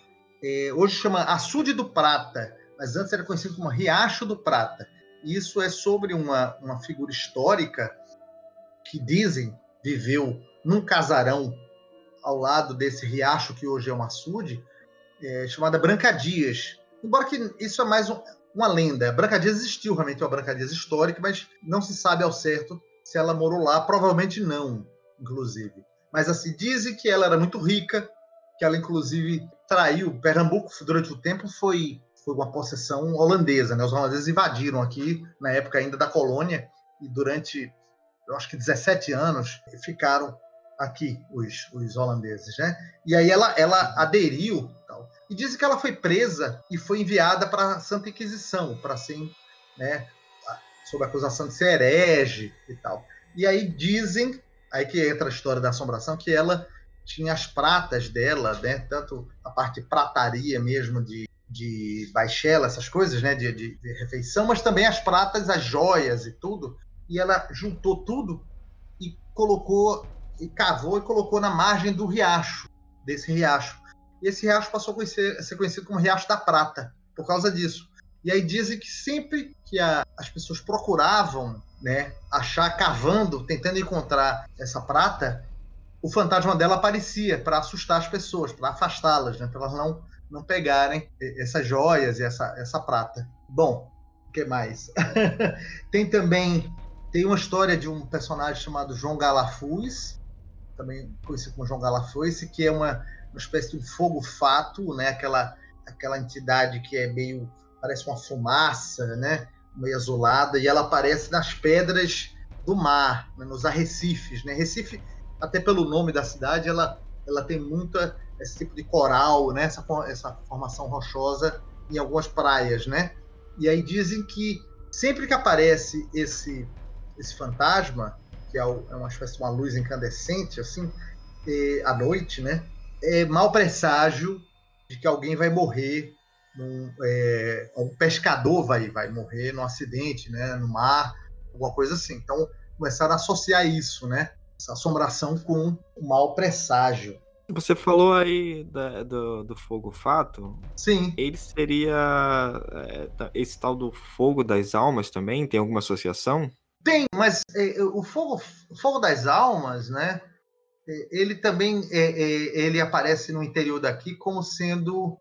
é, hoje chama Açude do Prata, mas antes era conhecido como Riacho do Prata. Isso é sobre uma, uma figura histórica que dizem viveu num casarão ao lado desse riacho que hoje é um açude, é, chamada Branca Dias. Embora que isso é mais um, uma lenda. Branca Dias existiu realmente uma Branca Dias histórica, mas não se sabe ao certo se ela morou lá. Provavelmente não, inclusive. Mas assim, dizem que ela era muito rica, que ela inclusive traiu. Pernambuco, durante o tempo, foi, foi uma possessão holandesa. Né? Os holandeses invadiram aqui, na época ainda da colônia, e durante eu acho que 17 anos, ficaram aqui os, os holandeses, né? E aí ela, ela aderiu, tal, e dizem que ela foi presa e foi enviada para a Santa Inquisição, para ser, né, sob acusação de ser herege e tal. E aí dizem, aí que entra a história da assombração, que ela tinha as pratas dela, né, tanto a parte prataria mesmo de, de baixela, essas coisas, né, de, de, de refeição, mas também as pratas, as joias e tudo, e ela juntou tudo e colocou, e cavou e colocou na margem do riacho, desse riacho. E esse riacho passou a, conhecer, a ser conhecido como Riacho da Prata, por causa disso. E aí dizem que sempre que a, as pessoas procuravam né, achar, cavando, tentando encontrar essa prata, o fantasma dela aparecia para assustar as pessoas, para afastá-las, né, para elas não, não pegarem essas joias e essa, essa prata. Bom, o que mais? <laughs> Tem também tem uma história de um personagem chamado João Galafuz, também conhecido como João Galafuz, que é uma, uma espécie de um fogo-fato, né? aquela, aquela entidade que é meio. parece uma fumaça, né? Meio azulada, e ela aparece nas pedras do mar, né? nos arrecifes. Né? Recife, até pelo nome da cidade, ela, ela tem muito esse tipo de coral, né? essa, essa formação rochosa em algumas praias. Né? E aí dizem que sempre que aparece esse esse fantasma, que é, uma espécie de uma luz incandescente, assim, à noite, né? É mau presságio de que alguém vai morrer, num, é, um pescador vai, vai morrer num acidente, né? No mar, alguma coisa assim. Então, começaram a associar isso, né? Essa assombração com o mau presságio. Você falou aí da, do, do fogo fato. Sim. Ele seria é, esse tal do fogo das almas também? Tem alguma associação? Tem, mas é, o fogo, fogo das almas, né? É, ele também é, é, ele aparece no interior daqui como sendo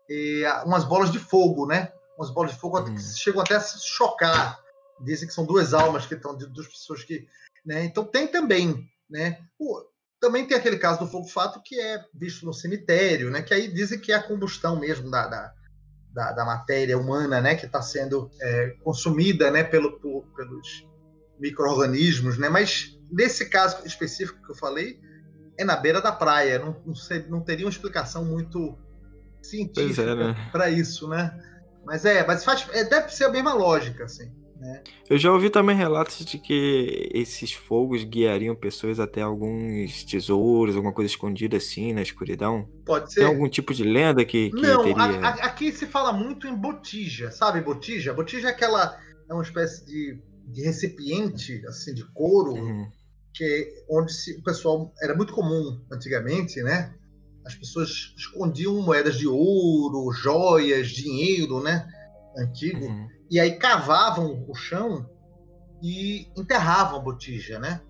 umas bolas de fogo, né? Umas bolas de fogo hum. que chegam até a se chocar. Dizem que são duas almas que estão de duas pessoas que, né? Então tem também, né? também tem aquele caso do fogo fato que é visto no cemitério, né? Que aí dizem que é a combustão mesmo da, da, da, da matéria humana, né? Que está sendo é, consumida, né? Pelo, por, pelos micro-organismos, né? Mas nesse caso específico que eu falei, é na beira da praia. Não, não, sei, não teria uma explicação muito científica é, né? para isso, né? Mas é, mas faz, é, deve ser a mesma lógica, assim. Né? Eu já ouvi também relatos de que esses fogos guiariam pessoas até alguns tesouros, alguma coisa escondida assim na escuridão. Pode ser. Tem algum tipo de lenda que, que Não, teria... a, a, aqui se fala muito em botija, sabe botija? Botija é aquela é uma espécie de, de recipiente assim de couro uhum. Que onde se, o pessoal era muito comum antigamente, né? As pessoas escondiam moedas de ouro, joias, dinheiro, né? Antigo. Uhum e aí cavavam o chão e enterravam a botija, né?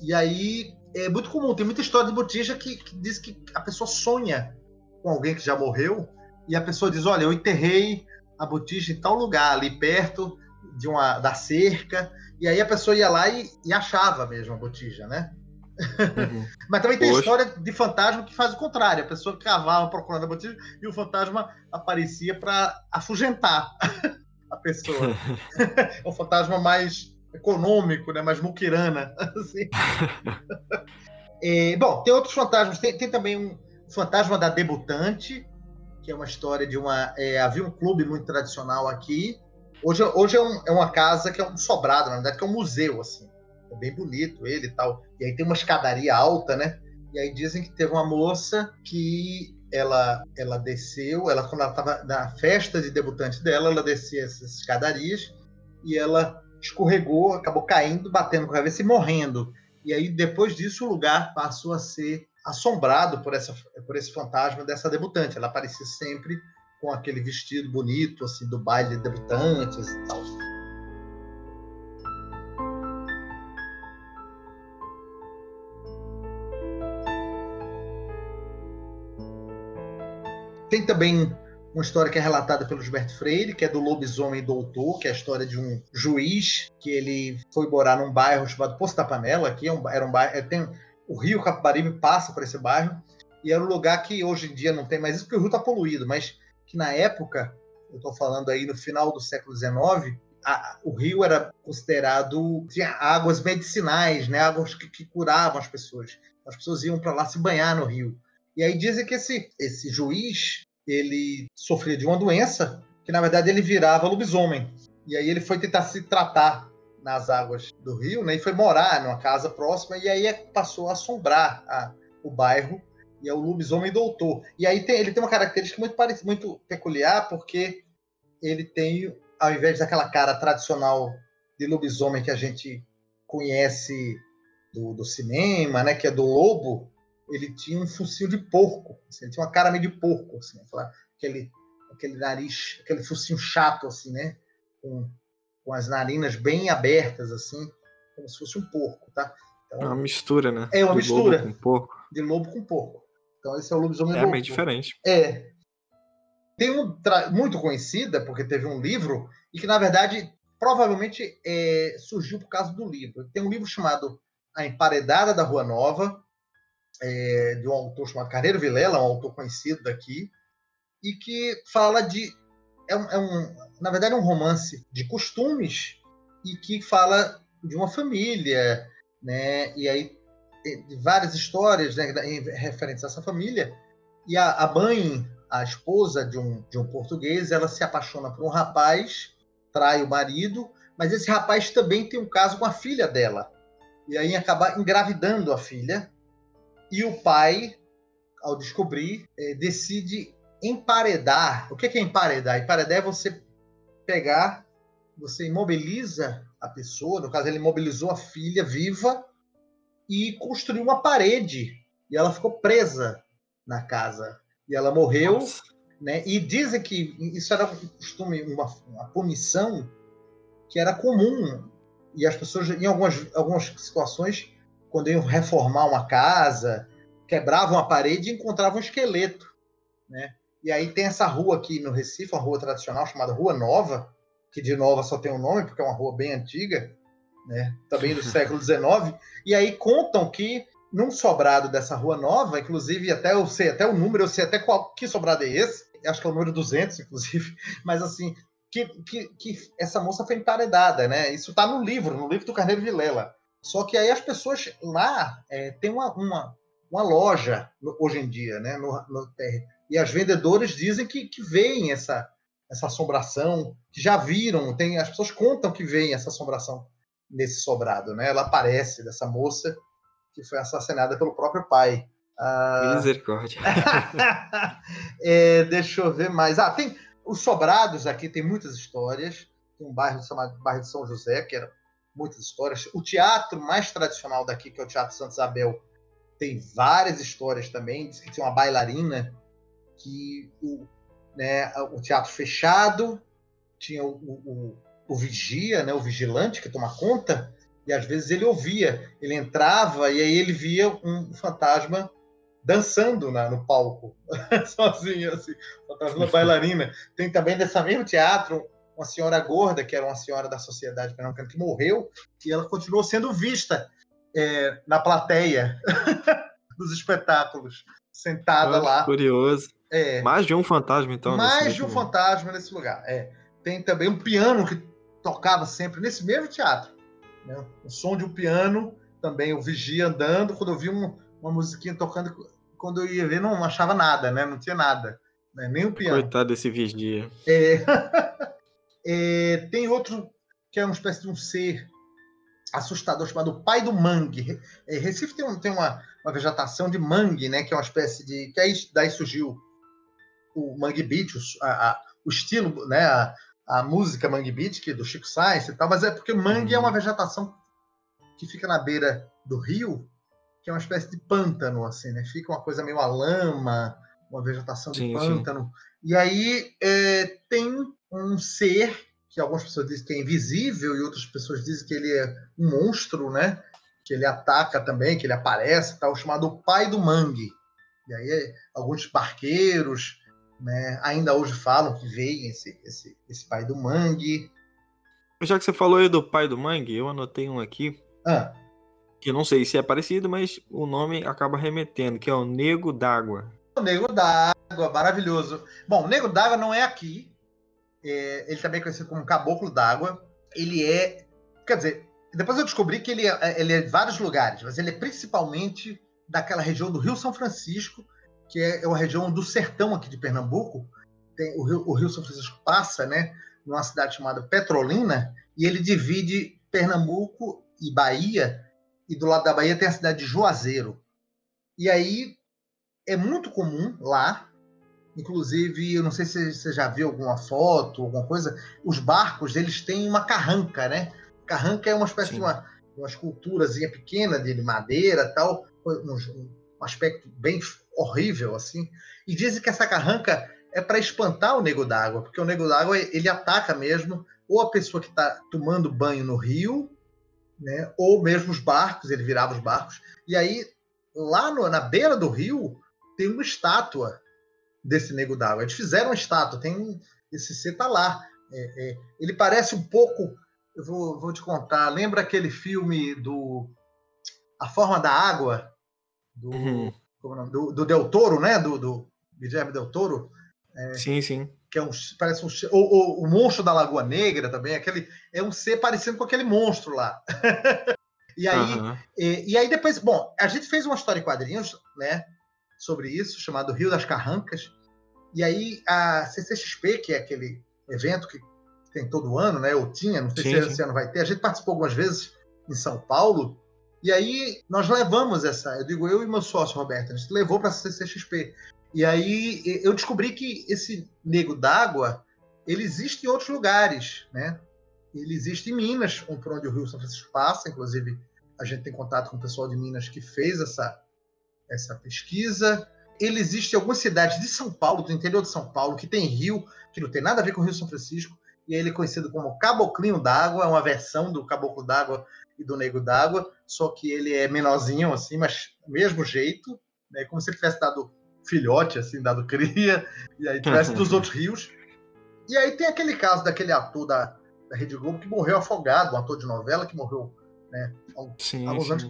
E aí é muito comum, tem muita história de botija que, que diz que a pessoa sonha com alguém que já morreu e a pessoa diz, olha, eu enterrei a botija em tal lugar, ali perto de uma da cerca, e aí a pessoa ia lá e, e achava mesmo a botija, né? Uhum. <laughs> Mas também tem Poxa. história de fantasma que faz o contrário. A pessoa cavava procurando a botija e o fantasma aparecia para afugentar <laughs> a pessoa. <laughs> é um fantasma mais econômico, né? mais muquirana. Assim. é, bom, tem outros fantasmas. Tem, tem, também um fantasma da debutante, que é uma história de uma. É, havia um clube muito tradicional aqui. Hoje, hoje é, um, é, uma casa que é um sobrado, na verdade, que é um museu, assim. É bem bonito ele e tal. E aí tem uma escadaria alta, né? E aí dizem que teve uma moça que ela, ela desceu, ela quando ela estava na festa de debutante dela, ela descia essas escadarias e ela escorregou, acabou caindo, batendo com a cabeça e morrendo. E aí depois disso o lugar passou a ser assombrado por essa por esse fantasma dessa debutante. Ela aparecia sempre com aquele vestido bonito assim do baile de debutantes e tal. Tem também uma história que é relatada pelo Gilberto Freire, que é do lobisomem doutor, que é a história de um juiz que ele foi morar num bairro chamado Poço da Panela, que é um, era um bairro, é, tem, o rio Capibaribe passa por esse bairro, e era um lugar que hoje em dia não tem mais isso, porque o rio está poluído, mas que na época, eu estou falando aí no final do século XIX, a, o rio era considerado tinha águas medicinais, né, águas que, que curavam as pessoas. As pessoas iam para lá se banhar no rio. E aí dizem que esse, esse juiz ele sofria de uma doença que na verdade ele virava lobisomem. E aí ele foi tentar se tratar nas águas do rio, né? E foi morar numa casa próxima e aí passou a assombrar a, o bairro e é o lobisomem doutor. E aí tem, ele tem uma característica muito parecida, muito peculiar porque ele tem ao invés daquela cara tradicional de lobisomem que a gente conhece do, do cinema, né? Que é do lobo ele tinha um focinho de porco. Assim, ele tinha uma cara meio de porco, assim, aquela, aquele, aquele nariz, aquele focinho chato, assim, né? Com, com as narinas bem abertas, assim, como se fosse um porco, tá? Então, é uma mistura, né? É uma de mistura. Lobo com porco. De lobo com porco. Então esse é o lobisomem É meio diferente. É. Tem um muito conhecida, porque teve um livro, e que, na verdade, provavelmente é, surgiu por causa do livro. Tem um livro chamado A Emparedada da Rua Nova, é, de um autor chamado Carneiro Vilela, um autor conhecido daqui, e que fala de. É um, é um, na verdade, é um romance de costumes e que fala de uma família, né? E aí de várias histórias né, referentes a essa família. E a, a mãe, a esposa de um, de um português, ela se apaixona por um rapaz, trai o marido, mas esse rapaz também tem um caso com a filha dela. e aí acabar engravidando a filha. E o pai, ao descobrir, é, decide emparedar. O que é emparedar? Emparedar é você pegar, você imobiliza a pessoa, no caso ele imobilizou a filha viva e construiu uma parede e ela ficou presa na casa e ela morreu, Nossa. né? E dizem que isso era um costume, uma, uma punição que era comum e as pessoas em algumas algumas situações quando iam reformar uma casa quebravam a parede e encontravam um esqueleto, né? E aí tem essa rua aqui no Recife, uma rua tradicional chamada Rua Nova, que de Nova só tem um nome, porque é uma rua bem antiga, né? também do século XIX. E aí contam que num sobrado dessa Rua Nova, inclusive até eu sei até o número, eu sei até qual que sobrado é esse, acho que é o número 200, inclusive, <laughs> mas assim, que, que, que essa moça foi emparedada, né? Isso está no livro, no livro do Carneiro Vilela. Só que aí as pessoas lá é, tem uma, uma, uma loja hoje em dia, né, no, no e as vendedoras dizem que, que veem essa, essa assombração, que já viram, tem, as pessoas contam que veem essa assombração nesse sobrado, né? Ela aparece dessa moça que foi assassinada pelo próprio pai. Ah... Misericórdia. <laughs> é, deixa eu ver mais. Ah, tem os sobrados aqui, tem muitas histórias. Tem um bairro chamado bairro de São José, que era muitas histórias. O teatro mais tradicional daqui, que é o Teatro Santa Isabel, tem várias histórias também. Diz que tinha uma bailarina que o, né, o teatro fechado tinha o, o, o, vigia, né, o vigilante que toma conta, e às vezes ele ouvia, ele entrava e aí ele via um fantasma dançando na, no palco, <laughs> sozinho, assim, fantasma bailarina. Tem também dessa mesmo teatro uma senhora gorda, que era uma senhora da sociedade pernambucana, que morreu, e ela continuou sendo vista é, na plateia <laughs> dos espetáculos, sentada Nossa, lá. Curioso. É. Mais de um fantasma, então. Mais de um fantasma nesse lugar. É. Tem também um piano que tocava sempre nesse mesmo teatro. Né? O som de um piano, também o vigia andando. Quando eu vi um, uma musiquinha tocando, quando eu ia ver, não achava nada, né? Não tinha nada. Né? Nem o piano. Coitado desse vigia. É. <laughs> é, tem outro que é uma espécie de um ser assustador chamado Pai do Mangue. É, Recife tem, um, tem uma, uma, vegetação de mangue, né? Que é uma espécie de. que aí daí surgiu o Mangue Beat, o, a, o estilo, né, a, a, música Mangue Beat, que é do Chico Sainz e tal, mas é porque mangue é uma uhum. vegetação que fica na beira do rio, que é uma espécie de pântano, assim, né? Fica uma coisa meio a lama, uma vegetação de sim, pântano. Sim. E aí é, tem um ser que algumas pessoas dizem que é invisível e outras pessoas dizem que ele é um monstro, né? Que ele ataca também, que ele aparece, tal, chamado Pai do Mangue. E aí alguns barqueiros né? Ainda hoje falam que veio esse, esse, esse pai do mangue. Já que você falou aí do pai do mangue, eu anotei um aqui. Ah. Que não sei se é parecido, mas o nome acaba remetendo, que é o Nego d'Água. O Nego d'Água, maravilhoso. Bom, o Nego d'Água não é aqui. É, ele também é conhecido como Caboclo d'Água. Ele é. Quer dizer, depois eu descobri que ele é, ele é de vários lugares, mas ele é principalmente daquela região do Rio São Francisco, que é uma região do sertão aqui de Pernambuco. Tem, o, Rio, o Rio São Francisco passa, né, numa cidade chamada Petrolina, e ele divide Pernambuco e Bahia, e do lado da Bahia tem a cidade de Juazeiro. E aí é muito comum lá, inclusive, eu não sei se você já viu alguma foto, alguma coisa, os barcos, eles têm uma carranca, né? Carranca é uma espécie Sim. de uma, uma esculturazinha pequena de madeira tal, um, um aspecto bem horrível assim. E dizem que essa carranca é para espantar o nego d'água, porque o nego d'água ele ataca mesmo ou a pessoa que está tomando banho no rio, né, ou mesmo os barcos, ele virava os barcos. E aí lá no, na beira do rio tem uma estátua desse nego d'água. Eles fizeram uma estátua, tem esse ser tá lá. É, é, ele parece um pouco, eu vou, vou te contar. Lembra aquele filme do A Forma da Água do uhum? Do, do Del Toro, né? Do, do Guilherme Del Toro. É, sim, sim. Que é um, parece um. O, o, o, monstro da Lagoa Negra também, aquele, é um ser parecido com aquele monstro lá. <laughs> e aí, uhum. e, e, aí depois, bom, a gente fez uma história em quadrinhos, né? Sobre isso, chamado Rio das Carrancas. E aí a CCXP, que é aquele evento que tem todo ano, né? Ou tinha, não sei sim, se esse ano vai ter. A gente participou algumas vezes em São Paulo E aí nós levamos essa, eu digo eu e meu sócio Roberto, a gente levou para a CCXP. E aí eu descobri que esse nego d'água, ele existe em outros lugares, né? Ele existe em Minas, por onde o Rio São Francisco passa, inclusive a gente tem contato com o pessoal de Minas que fez essa, essa pesquisa. Ele existe em algumas cidades de São Paulo, do interior de São Paulo, que tem rio, que não tem nada a ver com o Rio São Francisco, e ele é conhecido como Caboclinho d'Água, é uma versão do Caboclo d'Água e do Nego d'Água, só que ele é menorzinho, assim, mas mesmo jeito, né, como se ele tivesse dado filhote, assim, dado cria, <laughs> e aí tivesse dos <laughs> outros rios. E aí tem aquele caso daquele ator da, da Rede Globo que morreu afogado, um ator de novela que morreu né, há sim, alguns sim. anos.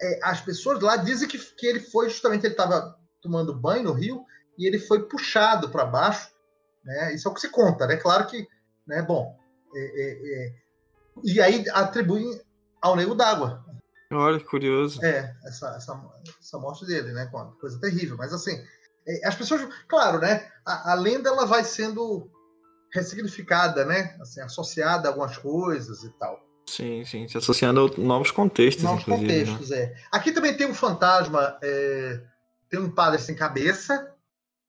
É, as pessoas lá dizem que, que ele foi justamente, ele estava tomando banho no rio e ele foi puxado para baixo, né? Isso é o que se conta, né? Claro que, né? Bom, é, é, é e aí atribuem ao Nego d'Água. Olha que curioso. É, essa, essa, essa morte dele, né? Coisa terrível. Mas assim, é, as pessoas, claro, né? A, a, lenda ela vai sendo ressignificada, né? Assim, associada a algumas coisas e tal. Sim, sim, se associando a novos contextos, novos inclusive. Né? contextos, né? é. Aqui também tem um fantasma, é, tem um padre sem cabeça,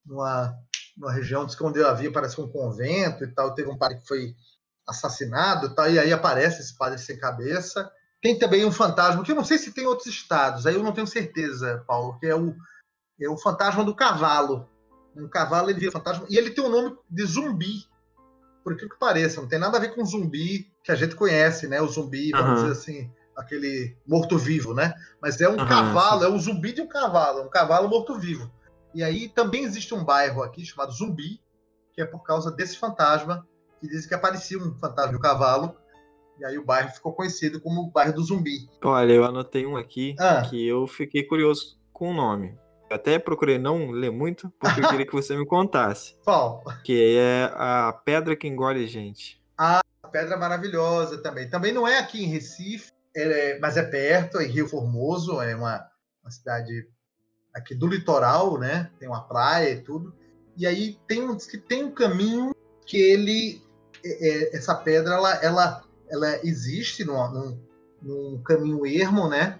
numa, numa região onde havia, parece um convento e tal. Teve um padre que foi assassinado, tá? e aí aparece esse padre sem cabeça. Tem também um fantasma, que eu não sei se tem outros estados, aí eu não tenho certeza, Paulo, que é o, é o fantasma do cavalo. Um cavalo ele vira fantasma, e ele tem o nome de zumbi, por que que pareça, não tem nada a ver com zumbi que a gente conhece, né? O zumbi, vamos uhum. dizer assim, aquele morto-vivo, né? Mas é um uhum, cavalo, sim. é um zumbi de um cavalo, um cavalo morto-vivo. E aí também existe um bairro aqui chamado Zumbi, que é por causa desse fantasma que dizem que aparecia um fantasma do cavalo. E aí o bairro ficou conhecido como o bairro do Zumbi. Olha, eu anotei um aqui ah. que eu fiquei curioso com o nome. Até procurei não ler muito, porque eu queria que você me contasse. <laughs> Qual? Que é a pedra que engole gente. Ah, a pedra maravilhosa também. Também não é aqui em Recife, é, mas é perto, é em Rio Formoso, é uma, uma cidade aqui do litoral, né? Tem uma praia e tudo. E aí tem um, que tem um caminho que ele é, é, essa pedra ela, ela, ela existe num, num, num, caminho ermo, né?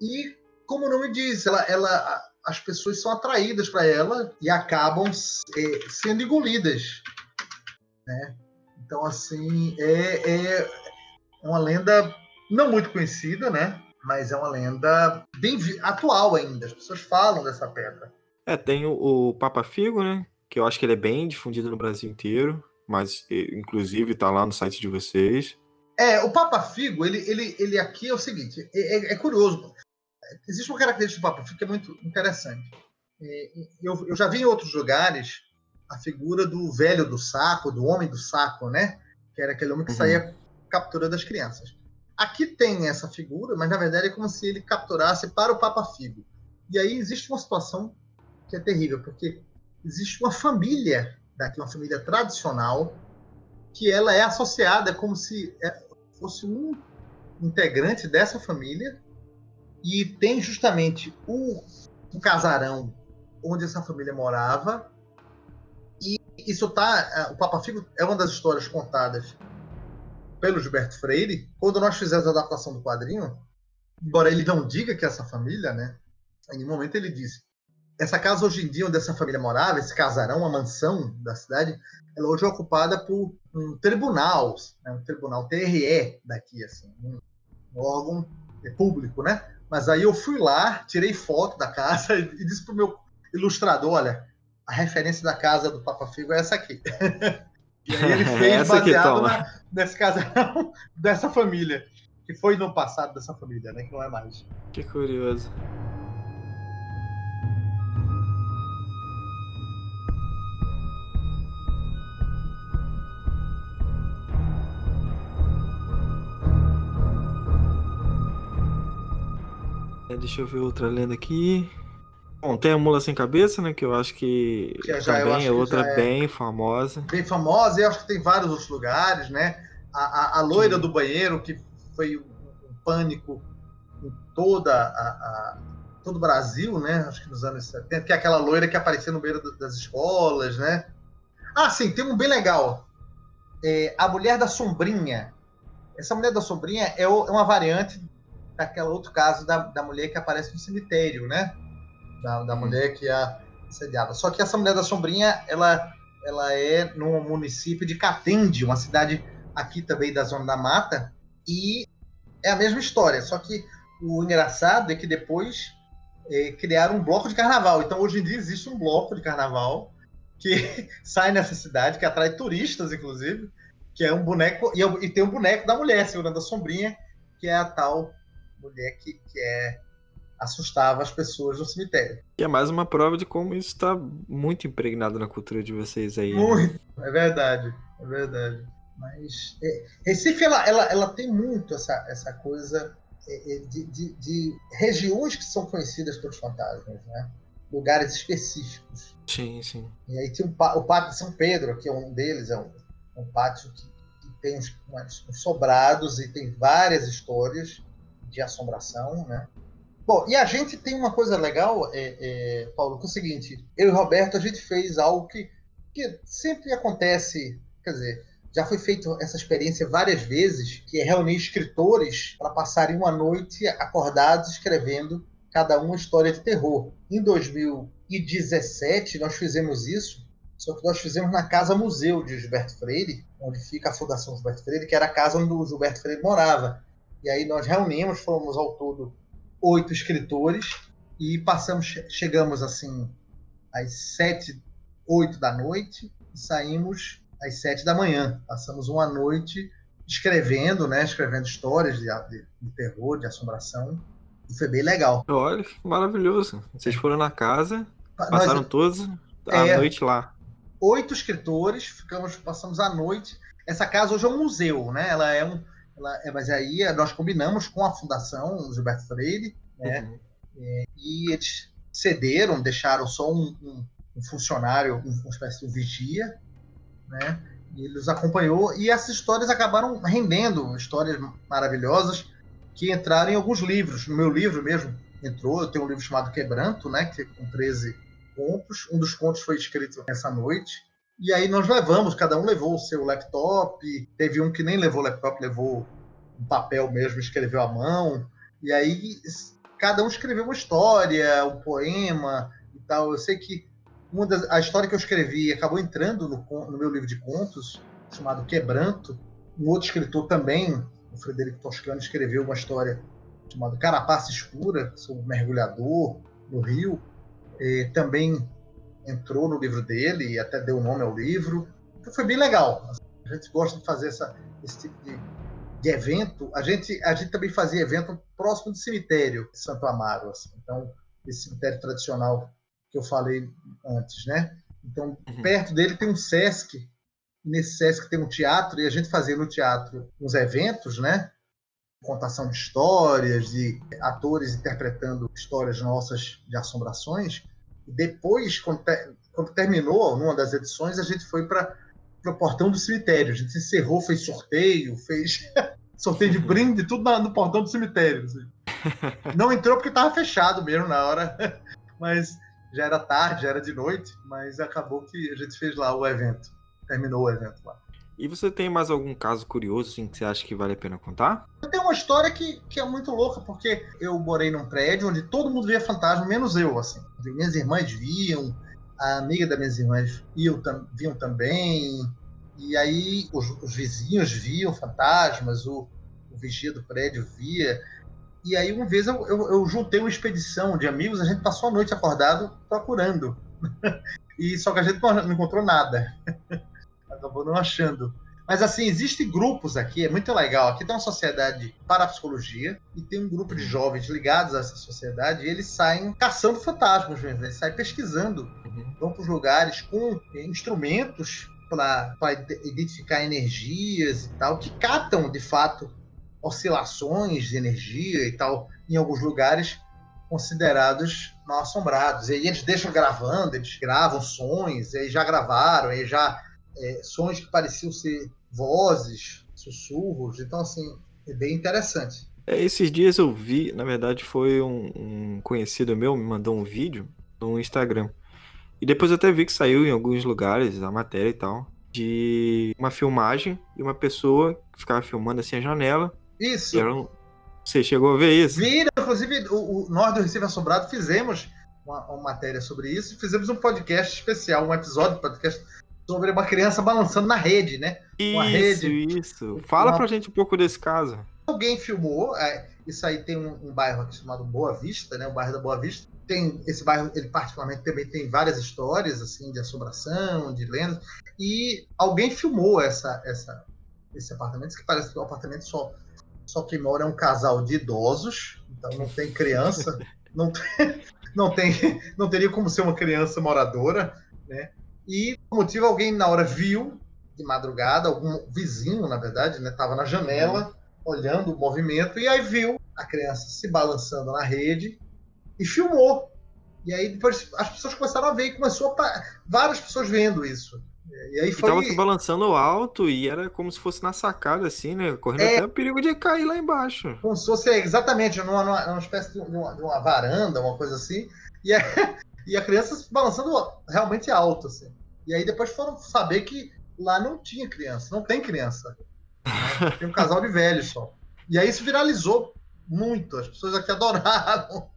E como o nome diz, ela, ela, as pessoas são atraídas para ela e acabam é, sendo engolidas, né? Então assim é, é uma lenda não muito conhecida, né? Mas é uma lenda bem atual ainda. As pessoas falam dessa pedra. É, tem o, o Papa Figo, né? Que eu acho que ele é bem difundido no Brasil inteiro mas inclusive está lá no site de vocês. É, o Papa Figo, ele, ele, ele aqui é o seguinte, é, é, é curioso. Existe uma característica do Papa Figo que é muito interessante. É, eu, eu já vi em outros lugares a figura do velho do saco, do homem do saco, né? Que era aquele homem que uhum. saía capturando as crianças. Aqui tem essa figura, mas na verdade é como se ele capturasse para o Papa Figo. E aí existe uma situação que é terrível, porque existe uma família daqui uma família tradicional, que ela é associada como se é, fosse um integrante dessa família e tem justamente o, o casarão onde essa família morava. E isso tá é, o Papa Figo é uma das histórias contadas pelo Gilberto Freire. Quando nós fizemos a adaptação do quadrinho embora ele não diga que essa família né em nenhum momento ele disse essa casa hoje em dia, onde essa família morava, esse casarão, uma mansão da cidade, ela hoje é ocupada por um tribunal, né, um tribunal TRE daqui, assim, um, um órgão público, né? Mas aí eu fui lá, tirei foto da casa e, <laughs> e disse pro meu ilustrador, olha, a referência da casa do Papa Figo é essa aqui. <laughs> e aí ele <laughs> fez baseado na, nesse casarão dessa família, que foi no passado dessa família, né? Que não é mais. Que curioso. Deixa eu ver outra lenda aqui. Bom, tem a Mula Sem Cabeça, né? Que eu acho que, que já, também é outra é bem famosa. Bem famosa, e eu acho que tem vários outros lugares, né? A, a, a loira Sim. do banheiro, que foi um, um pânico em toda a, a, todo o Brasil, né? Acho que nos anos 70, que é aquela loira que aparecia no meio das escolas, né? Ah, sim, tem um bem legal. É, a Mulher da Sombrinha. Essa Mulher da Sombrinha é, o, é uma variante daquele outro caso da, da mulher que aparece no cemitério, né? Da, da mulher que é assediada. Só que essa mulher da sombrinha, ela, ela é no município de Catende, uma cidade aqui também da Zona da Mata, e é a mesma história, só que o engraçado é que depois é, criaram um bloco de carnaval. Então, hoje em dia, existe um bloco de carnaval que <laughs> sai nessa cidade, que atrai turistas, inclusive, que é um boneco. E, é e tem um boneco da mulher segurando a sombrinha, que é a tal mulher que, que é assustava as pessoas no cemitério. E é mais uma prova de como isso está muito impregnado na cultura de vocês aí. Né? Muito, né? é verdade, é verdade. Mas é, Recife, ela, ela, ela tem muito essa, essa coisa é, é, de, de, de, regiões que são conhecidas pelos fantasmas, né? Lugares específicos. Sim, sim. E aí tem um, o Pátio de São Pedro, que é um deles, é um, um pátio que, que tem uns, uns sobrados e tem várias histórias de assombração, né? Bom, e a gente tem uma coisa legal, é, é, Paulo, que é o seguinte: eu e Roberto, a gente fez algo que, que sempre acontece, quer dizer, já foi feita essa experiência várias vezes, que é reunir escritores para passarem uma noite acordados escrevendo cada um uma história de terror. Em 2017, nós fizemos isso, só que nós fizemos na Casa Museu de Gilberto Freire, onde fica a Fundação Gilberto Freire, que era a casa onde o Gilberto Freire morava. E aí nós reunimos, fomos ao todo oito escritores e passamos, chegamos assim às sete, oito da noite e saímos às sete da manhã. Passamos uma noite escrevendo, né, escrevendo histórias de, de, de terror, de assombração e foi bem legal. Olha, maravilhoso. Vocês foram na casa, passaram Nós, todos a é, noite lá. Oito escritores, ficamos, passamos a noite. Essa casa hoje é um museu, né? Ela é um, ela, é, mas aí nós combinamos com a Fundação Gilberto Freire, né? Uhum. É, e eles cederam, deixaram só um, um, um funcionário, uma espécie de vigia, né? E ele os acompanhou e essas histórias acabaram rendendo histórias maravilhosas que entraram em alguns livros. No meu livro mesmo entrou, eu tenho um livro chamado Quebranto, né, que é com 13 contos. Um dos contos foi escrito essa noite. E aí nós levamos, cada um levou o seu laptop. Teve um que nem levou laptop, levou um papel mesmo, escreveu à mão. E aí cada um escreveu uma história, um poema e tal. Eu sei que uma das, a história que eu escrevi acabou entrando no, no meu livro de contos, chamado Quebranto. Um outro escritor também, o Frederico Toscano, escreveu uma história chamada Carapaça Escura, sobre um mergulhador no rio. Também entrou no livro dele e até deu nome ao livro. Então foi bem legal. A gente gosta de fazer essa, esse tipo de, de evento. A gente, a gente também fazia evento próximo do cemitério de Santo Amaro. Assim. Então, esse cemitério tradicional que eu falei antes, né? Então, uhum. perto dele tem um Sesc. Nesse Sesc tem um teatro e a gente fazia no teatro uns eventos, né? Contação de histórias, de atores interpretando histórias nossas de assombrações. Depois, quando, te, quando terminou numa das edições, a gente foi para o portão do cemitério. A gente encerrou, fez sorteio, fez <laughs> sorteio de brinde, tudo na, no portão do cemitério. Assim. <laughs> Não entrou porque estava fechado mesmo na hora, <laughs> mas já era tarde, já era de noite, mas acabou que a gente fez lá o evento. Terminou o evento lá. E você tem mais algum caso curioso assim, que você acha que vale a pena contar? Eu tenho uma história que, que é muito louca, porque eu morei num prédio onde todo mundo via fantasma, menos eu, assim. Minhas irmãs viam, a amiga das minhas irmãs viam, viam também, e aí os, os vizinhos viam fantasmas, o, o, vigia do prédio via. E aí uma vez eu, eu, eu juntei uma expedição de amigos, a gente passou a noite acordado procurando. <laughs> e só que a gente não encontrou nada. Acabou não achando. Mas assim, existem grupos aqui, é muito legal. Aqui tem uma sociedade para a psicologia e tem um grupo de uhum. jovens ligados a essa sociedade e eles saem caçando fantasmas mesmo, eles saem pesquisando, uhum. vão para os lugares com instrumentos para identificar energias e tal, que captam de fato oscilações de energia e tal em alguns lugares considerados mal assombrados. E aí eles deixam gravando, eles gravam sons, e aí já gravaram, e já é, sons que pareciam ser vozes, sussurros. Então, assim, é bem interessante. É, esses dias eu vi, na verdade, foi um, um, conhecido meu me mandou um vídeo no Instagram. E depois eu até vi que saiu em alguns lugares a matéria e tal. De uma filmagem e uma pessoa que ficava filmando assim a janela. Isso. Era um, Você chegou a ver isso? Viram, inclusive, o, o Nós do Recife Assombrado fizemos uma, uma, matéria sobre isso. Fizemos um podcast especial, um episódio de podcast sobre uma criança balançando na rede, né? Isso, uma rede. isso. Fala uma... pra gente um pouco desse caso. Alguém filmou, é, isso aí tem um, um, bairro aqui chamado Boa Vista, né? O bairro da Boa Vista. Tem esse bairro, ele particularmente também tem várias histórias assim de assombração, de lendas. E alguém filmou essa, essa, esse apartamento, que parece que o apartamento só só quem mora é um casal de idosos, então não tem criança, <laughs> não tem, não tem, não teria como ser uma criança moradora, né? E por motivo alguém na hora viu de madrugada, algum vizinho, na verdade, né, tava na janela olhando o movimento e aí viu a criança se balançando na rede e filmou. E aí depois as pessoas começaram a ver e começou a várias pessoas vendo isso. E aí foi. E tava se balançando alto e era como se fosse na sacada, assim, né? Correndo é... até o perigo de cair lá embaixo. Como se fosse exatamente numa, numa, numa espécie de uma, de uma, varanda, uma coisa assim. E a, e a criança se balançando realmente alto, assim. E aí depois foram saber que lá não tinha criança, não tem criança. Né? Tem um casal de velhos só. E aí isso viralizou muito, as pessoas aqui adoraram.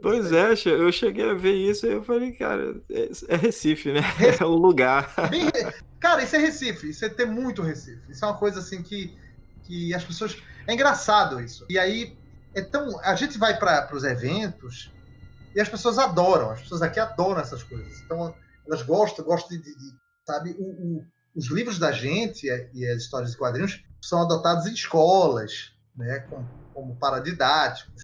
Pois é, eu cheguei a ver isso e eu falei, cara, é, é Recife, né? É o lugar. Cara, isso é Recife, isso é ter muito Recife. Isso é uma coisa assim que, que as pessoas. É engraçado isso. E aí, é tão. A gente vai para os eventos e as pessoas adoram, as pessoas aqui adoram essas coisas. Então, elas gostam, gostam de. de, de sabe, o, o, os livros da gente e as histórias de quadrinhos são adotados em escolas, né, como, como paradidáticos.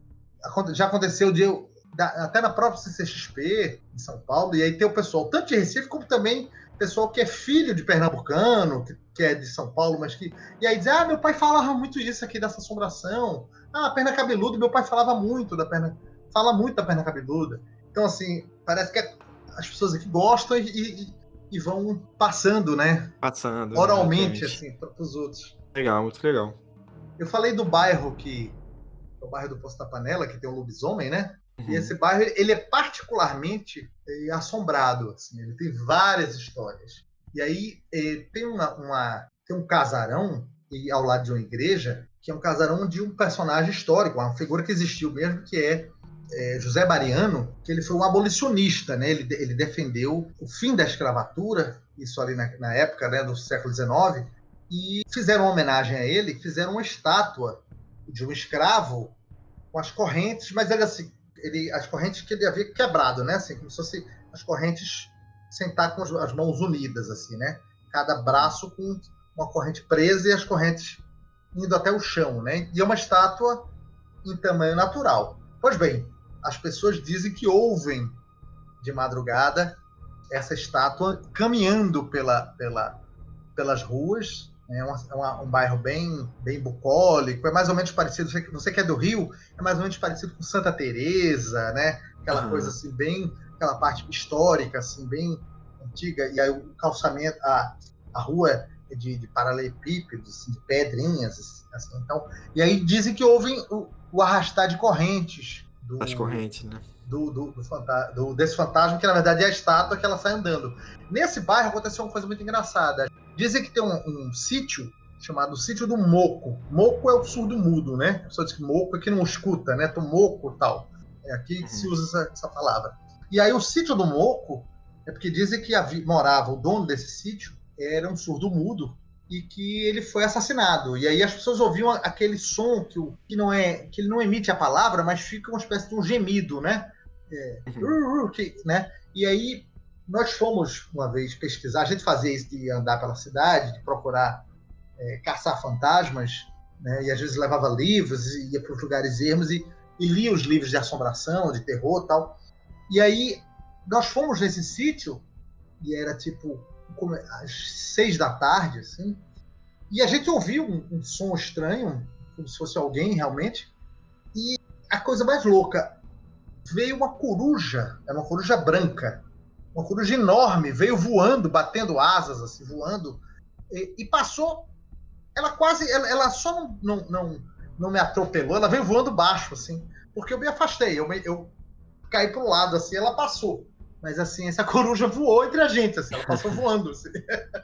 Já aconteceu de eu até na própria CCXP em São Paulo, e aí tem o pessoal, tanto de Recife como também pessoal que é filho de pernambucano, que, que, é de São Paulo, mas que. E aí diz, ah, meu pai falava muito disso aqui, dessa assombração. Ah, perna cabeluda, meu pai falava muito da perna. Fala muito da perna cabeluda. Então, assim, parece que as pessoas aqui gostam e, e, e vão passando, né? Passando. Oralmente, assim, para os outros. Legal, muito legal. Eu falei do bairro que. O bairro do Posto da Panela, que tem um lobisomem, né? Uhum. E esse bairro ele é particularmente é, assombrado, assim, ele tem várias histórias. E aí é, tem uma, uma, tem um casarão e ao lado de uma igreja que é um casarão de um personagem histórico, uma figura que existiu mesmo, que é, é José Bariano, que ele foi um abolicionista, né? Ele, ele defendeu o fim da escravatura, isso ali na, na época né, do século XIX, e fizeram uma homenagem a ele, fizeram uma estátua de um escravo com as correntes, mas ele assim, ele, as correntes que ele havia quebrado, né? Assim, como se fosse as correntes sentar com as mãos unidas, assim, né? Cada braço com uma corrente presa e as correntes indo até o chão, né? E é uma estátua em tamanho natural. Pois bem, as pessoas dizem que ouvem de madrugada essa estátua caminhando pela, pela, pelas ruas é, uma, é uma, um bairro bem, bem bucólico, é mais ou menos parecido. Você, que é do Rio, é mais ou menos parecido com Santa Teresa, né? Aquela uhum. coisa assim, bem. aquela parte histórica, assim, bem antiga. E aí o calçamento, a, a rua é de, de paralelepípedos, assim, de pedrinhas, assim, então. E aí dizem que houve o, o arrastar de correntes. Do, As correntes, né? Do, do, do, do, desse fantasma, que na verdade é a estátua que ela sai andando. Nesse bairro aconteceu uma coisa muito engraçada. Dizem que tem um, um sítio chamado Sítio do Moco. Moco é o surdo mudo, né? A pessoa diz que moco é que não escuta, né? Tu moco tal. É aqui que se uhum. usa essa, essa, palavra. E aí o Sítio do Moco é porque dizem que havia, morava o dono desse sítio, era um surdo mudo e que ele foi assassinado. E aí as pessoas ouviam aquele som que, o, que não é que ele não emite a palavra, mas fica uma espécie de um gemido, né? É, uhum. que, né? E aí nós fomos uma vez pesquisar, a gente fazia isso de andar pela cidade, de procurar é, caçar fantasmas, né? e às vezes levava livros, e ia para os lugares ermos e, e lia os livros de assombração, de terror tal. E aí nós fomos nesse sítio, e era tipo às seis da tarde, assim, e a gente ouviu um, um som estranho, como se fosse alguém realmente, e a coisa mais louca, veio uma coruja, era uma coruja branca, uma coruja enorme, veio voando, batendo asas, assim, voando, e, e passou. Ela quase, ela, ela só não, não, não, não, me atropelou, ela veio voando baixo, assim, porque eu me afastei, eu, me, eu caí o lado, assim, ela passou. Mas, assim, essa <laughs> coruja voou entre a gente, assim, ela passou voando, assim.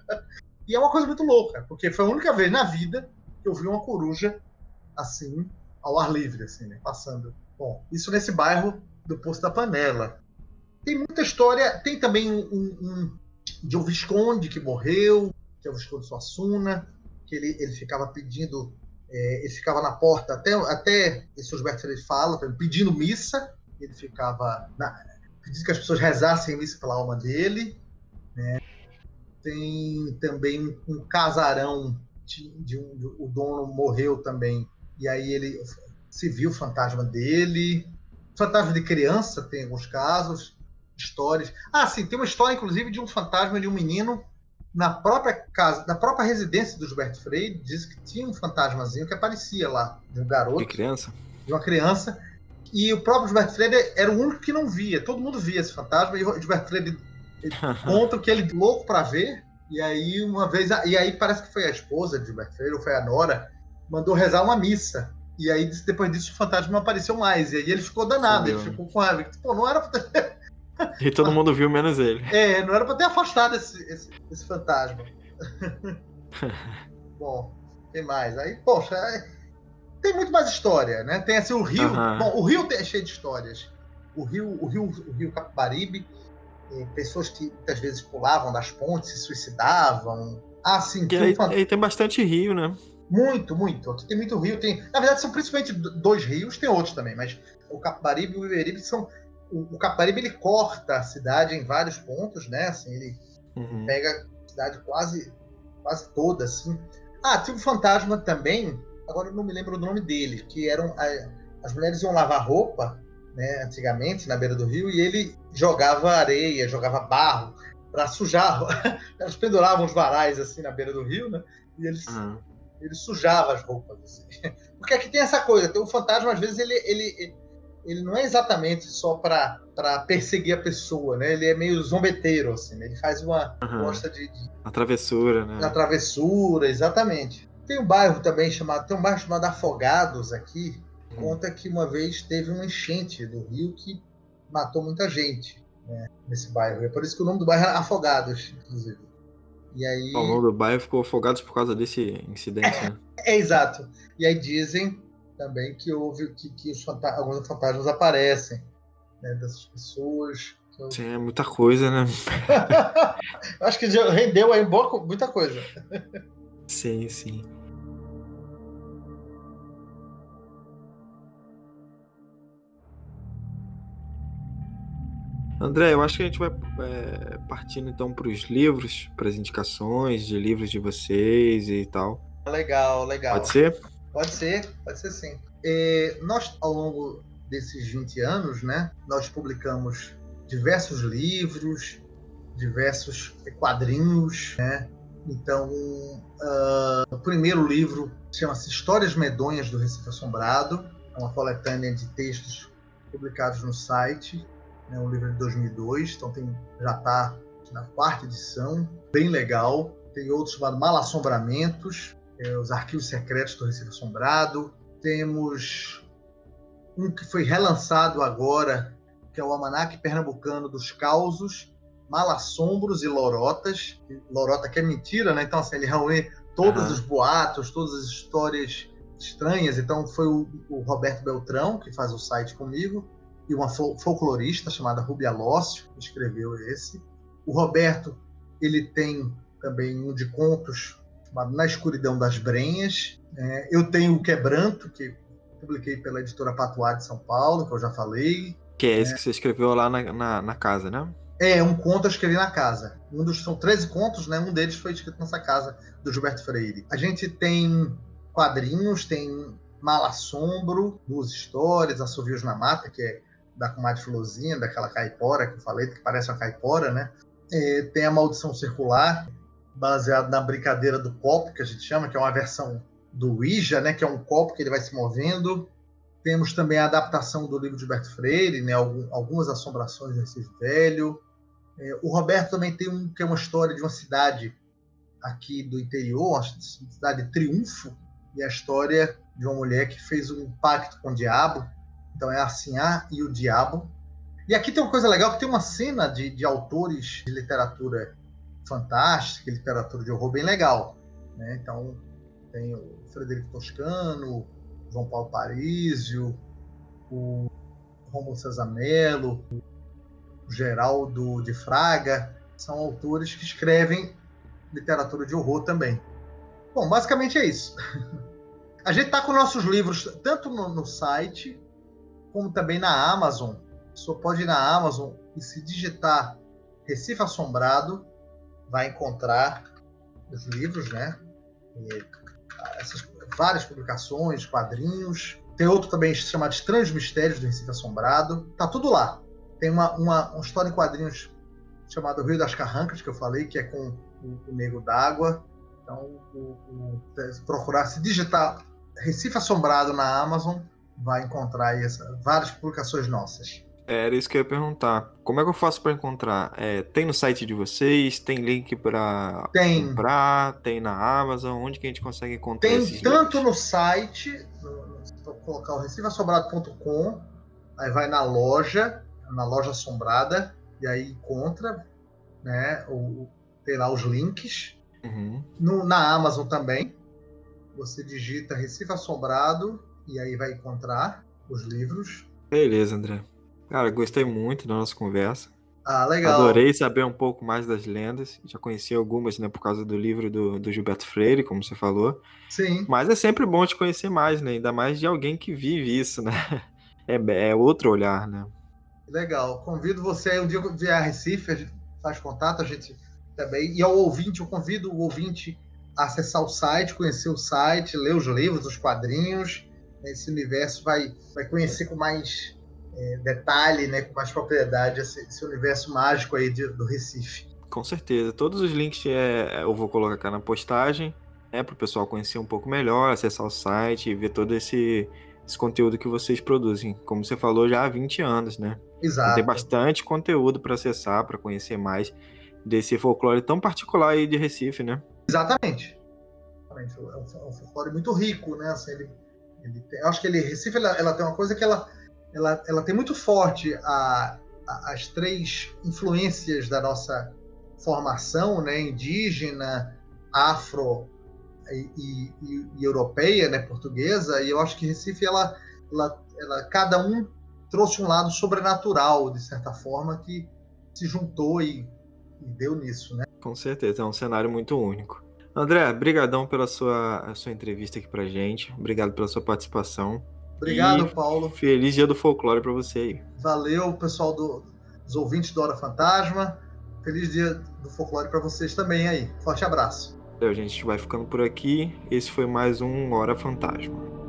<laughs> e é uma coisa muito louca, porque foi a única vez na vida que eu vi uma coruja, assim, ao ar livre, assim, né? Passando. Bom, isso nesse bairro do Poço da Panela. Tem muita história. Tem também um, um de um Visconde que morreu, que é o Visconde Suassuna, que ele, ele ficava pedindo, é, ele ficava na porta, até, até esse Gilberto Freire fala, pedindo missa, ele ficava na, pedindo que as pessoas rezassem missa pela alma dele. Né? Tem também um casarão de, de um, de, o dono morreu também, e aí ele se viu o fantasma dele. Fantasma de criança tem alguns casos histórias. Ah, sim, tem uma história, inclusive, de um fantasma de um menino na própria casa, na própria residência do Gilberto Freire, diz que tinha um fantasmazinho que aparecia lá, de um garoto. De criança? De uma criança. E o próprio Gilberto Freire era o único que não via. Todo mundo via esse fantasma. E o Gilberto Freire <laughs> conta que ele louco para ver. E aí, uma vez. E aí, parece que foi a esposa de Gilberto Freire, ou foi a Nora, mandou rezar uma missa. E aí, depois disso, o fantasma não apareceu mais. E aí ele ficou danado. Ele ficou com raiva. Pô, não era pra ter e todo mundo viu menos ele. É, não era pra ter afastado esse, esse, esse fantasma. <laughs> Bom, tem mais. Aí, poxa. Tem muito mais história, né? Tem assim o Rio. Bom, o Rio é cheio de histórias. O Rio, o Rio, o Rio Capibaribe, pessoas que muitas vezes pulavam das pontes, se suicidavam. Ah, sim. Que aí, aí tem bastante rio, né? Muito, muito. Aqui tem muito rio. Tem, na verdade, são principalmente dois rios, tem outros também, mas o Capibaribe e o Iberibe são o, o Caparibe ele corta a cidade em vários pontos, né? Assim, ele uhum. pega a cidade quase, quase toda, assim. Ah, tinha um fantasma também, agora eu não me lembro o nome dele, que eram a, as mulheres iam lavar roupa, né, antigamente na beira do rio e ele jogava areia, jogava barro para sujar. <laughs> Elas penduravam os varais assim na beira do rio, né? E eles uhum. ele sujava as roupas assim. <laughs> Porque aqui tem essa coisa, tem o fantasma às vezes ele, ele ele não é exatamente só para perseguir a pessoa, né? Ele é meio zombeteiro, assim, né? Ele faz uma. Uhum. gosta de, de. Travessura, né? Uma travessura, exatamente. Tem um bairro também chamado. Tem um bairro chamado Afogados aqui. Uhum. Conta que uma vez teve uma enchente do rio que matou muita gente né, nesse bairro. É por isso que o nome do bairro é Afogados, inclusive. E aí... O nome do bairro ficou Afogados por causa desse incidente, né? <laughs> é, exato. E aí dizem também que houve que, que fantasmas, alguns fantasmas aparecem né, dessas pessoas. Eu... Sim, é muita coisa, né? <laughs> Acho que rendeu aí boa, muita coisa. sim, sim. André, eu acho que a gente vai é, partindo então para os livros, para as indicações de livros de vocês e tal. Legal, legal. Pode ser? Pode ser, pode ser sim. É, nós, ao longo desses 20 anos, né, nós publicamos diversos livros, diversos quadrinhos, né? Então, uh, o primeiro livro chama-se Histórias Medonhas do Recife Assombrado, é uma coletânea de textos publicados no site, né, um livro de 2002, então tem, já está na quarta edição, bem legal. Tem outro chamado Mal Assombramentos, é, os arquivos secretos do Recife Assombrado. Temos um que foi relançado agora, que é o Almanac Pernambucano dos Causos, Malassombros e Lorotas. Lorota que é mentira, né? Então, assim, ele reúne todos uhum. os boatos, todas as histórias estranhas. Então, foi o, o, Roberto Beltrão, que faz o site comigo, e uma folclorista chamada Rubia Lócio, que escreveu esse. O Roberto, ele tem também um de contos chamado Na Escuridão das Brenhas. É, eu tenho o Quebranto, que publiquei pela editora Patuá de São Paulo, que eu já falei. Que é esse é, que você escreveu lá na, na, na, casa, né? É, um conto eu escrevi na casa. Um dos, são 13 contos, né? Um deles foi escrito nessa casa do Gilberto Freire. A gente tem quadrinhos, tem Malassombro, duas histórias, Assovios na Mata, que é da comadre Florzinha, daquela caipora que eu falei, que parece uma caipora, né? É, tem a Maldição Circular, baseado na brincadeira do copo, que a gente chama, que é uma versão do Ouija, né, que é um copo que ele vai se movendo. Temos também a adaptação do livro de Gilberto Freire, né, algumas assombrações do Recife Velho. É, o Roberto também tem um que é uma história de uma cidade aqui do interior, a cidade de Triunfo, e a história de uma mulher que fez um pacto com o diabo. Então é a Sinhá e o Diabo. E aqui tem uma coisa legal, que tem uma cena de, de autores de literatura fantástica, literatura de horror bem legal. Né? Então, tem o Frederico Toscano, João Paulo Parísio, o Romulo Cesamelo, o Geraldo de Fraga, são autores que escrevem literatura de horror também. Bom, basicamente é isso. <laughs> A gente está com nossos livros tanto no, no, site como também na Amazon. Só pode ir na Amazon e se digitar Recife Assombrado, vai encontrar os livros, né? E essas várias publicações, quadrinhos. Tem outro também chamado Estranhos Mistérios do Recife Assombrado. Tá tudo lá. Tem uma, uma, uma história em quadrinhos chamado Rio das Carrancas, que eu falei, que é com o, o Negro d'Água. Então, o, o, procurar se digitar Recife Assombrado na Amazon, vai encontrar aí essa, várias publicações nossas. É, era isso que eu ia perguntar. Como é que eu faço para encontrar? É, tem no site de vocês? Tem link para comprar? Tem na Amazon? Onde que a gente consegue encontrar Tem tanto livros? no site, vou colocar o recifassombrado.com, aí vai na loja, na loja assombrada, e aí encontra, né? O, tem lá os links. Uhum. No, na Amazon também. Você digita Recife Assombrado e aí vai encontrar os livros. Beleza, André. Cara, gostei muito da nossa conversa. Ah, legal. Adorei saber um pouco mais das lendas. Já conheci algumas, né, por causa do livro do, do Gilberto Freire, como você falou. Sim. Mas é sempre bom te conhecer mais, né? Ainda mais de alguém que vive isso, né? <laughs> É, é outro olhar, né? Legal. Convido você aí um dia vier a Recife, a gente faz contato, a gente também. E ao ouvinte, eu convido o ouvinte a acessar o site, conhecer o site, ler os livros, os quadrinhos. Esse universo vai, vai conhecer com mais é, detalhe, né, com mais propriedade esse, esse universo mágico aí de, do Recife. Com certeza. Todos os links é, eu vou colocar na postagem, né, para o pessoal conhecer um pouco melhor, acessar o site e ver todo esse, esse conteúdo que vocês produzem. Como você falou, já há 20 anos, né? Exato. Tem bastante conteúdo para acessar, para conhecer mais desse folclore tão particular aí de Recife, né? Exatamente. É um, é um folclore muito rico, né? Assim, ele, ele tem, acho que ele, Recife ela, ela tem uma coisa que ela ela, ela tem muito forte a, a, as três influências da nossa formação, né, indígena, afro e, e, e, europeia, né, portuguesa, e eu acho que Recife, ela, ela, ela, cada um trouxe um lado sobrenatural, de certa forma, que se juntou e, e deu nisso, né? Com certeza, é um cenário muito único. André, brigadão pela sua, sua entrevista aqui pra gente, obrigado pela sua participação. Obrigado, e Paulo. Feliz dia do folclore para você aí. Valeu, pessoal do, dos ouvintes do Hora Fantasma. Feliz dia do folclore para vocês também aí. Forte abraço. Então, a gente vai ficando por aqui. Esse foi mais um Hora Fantasma.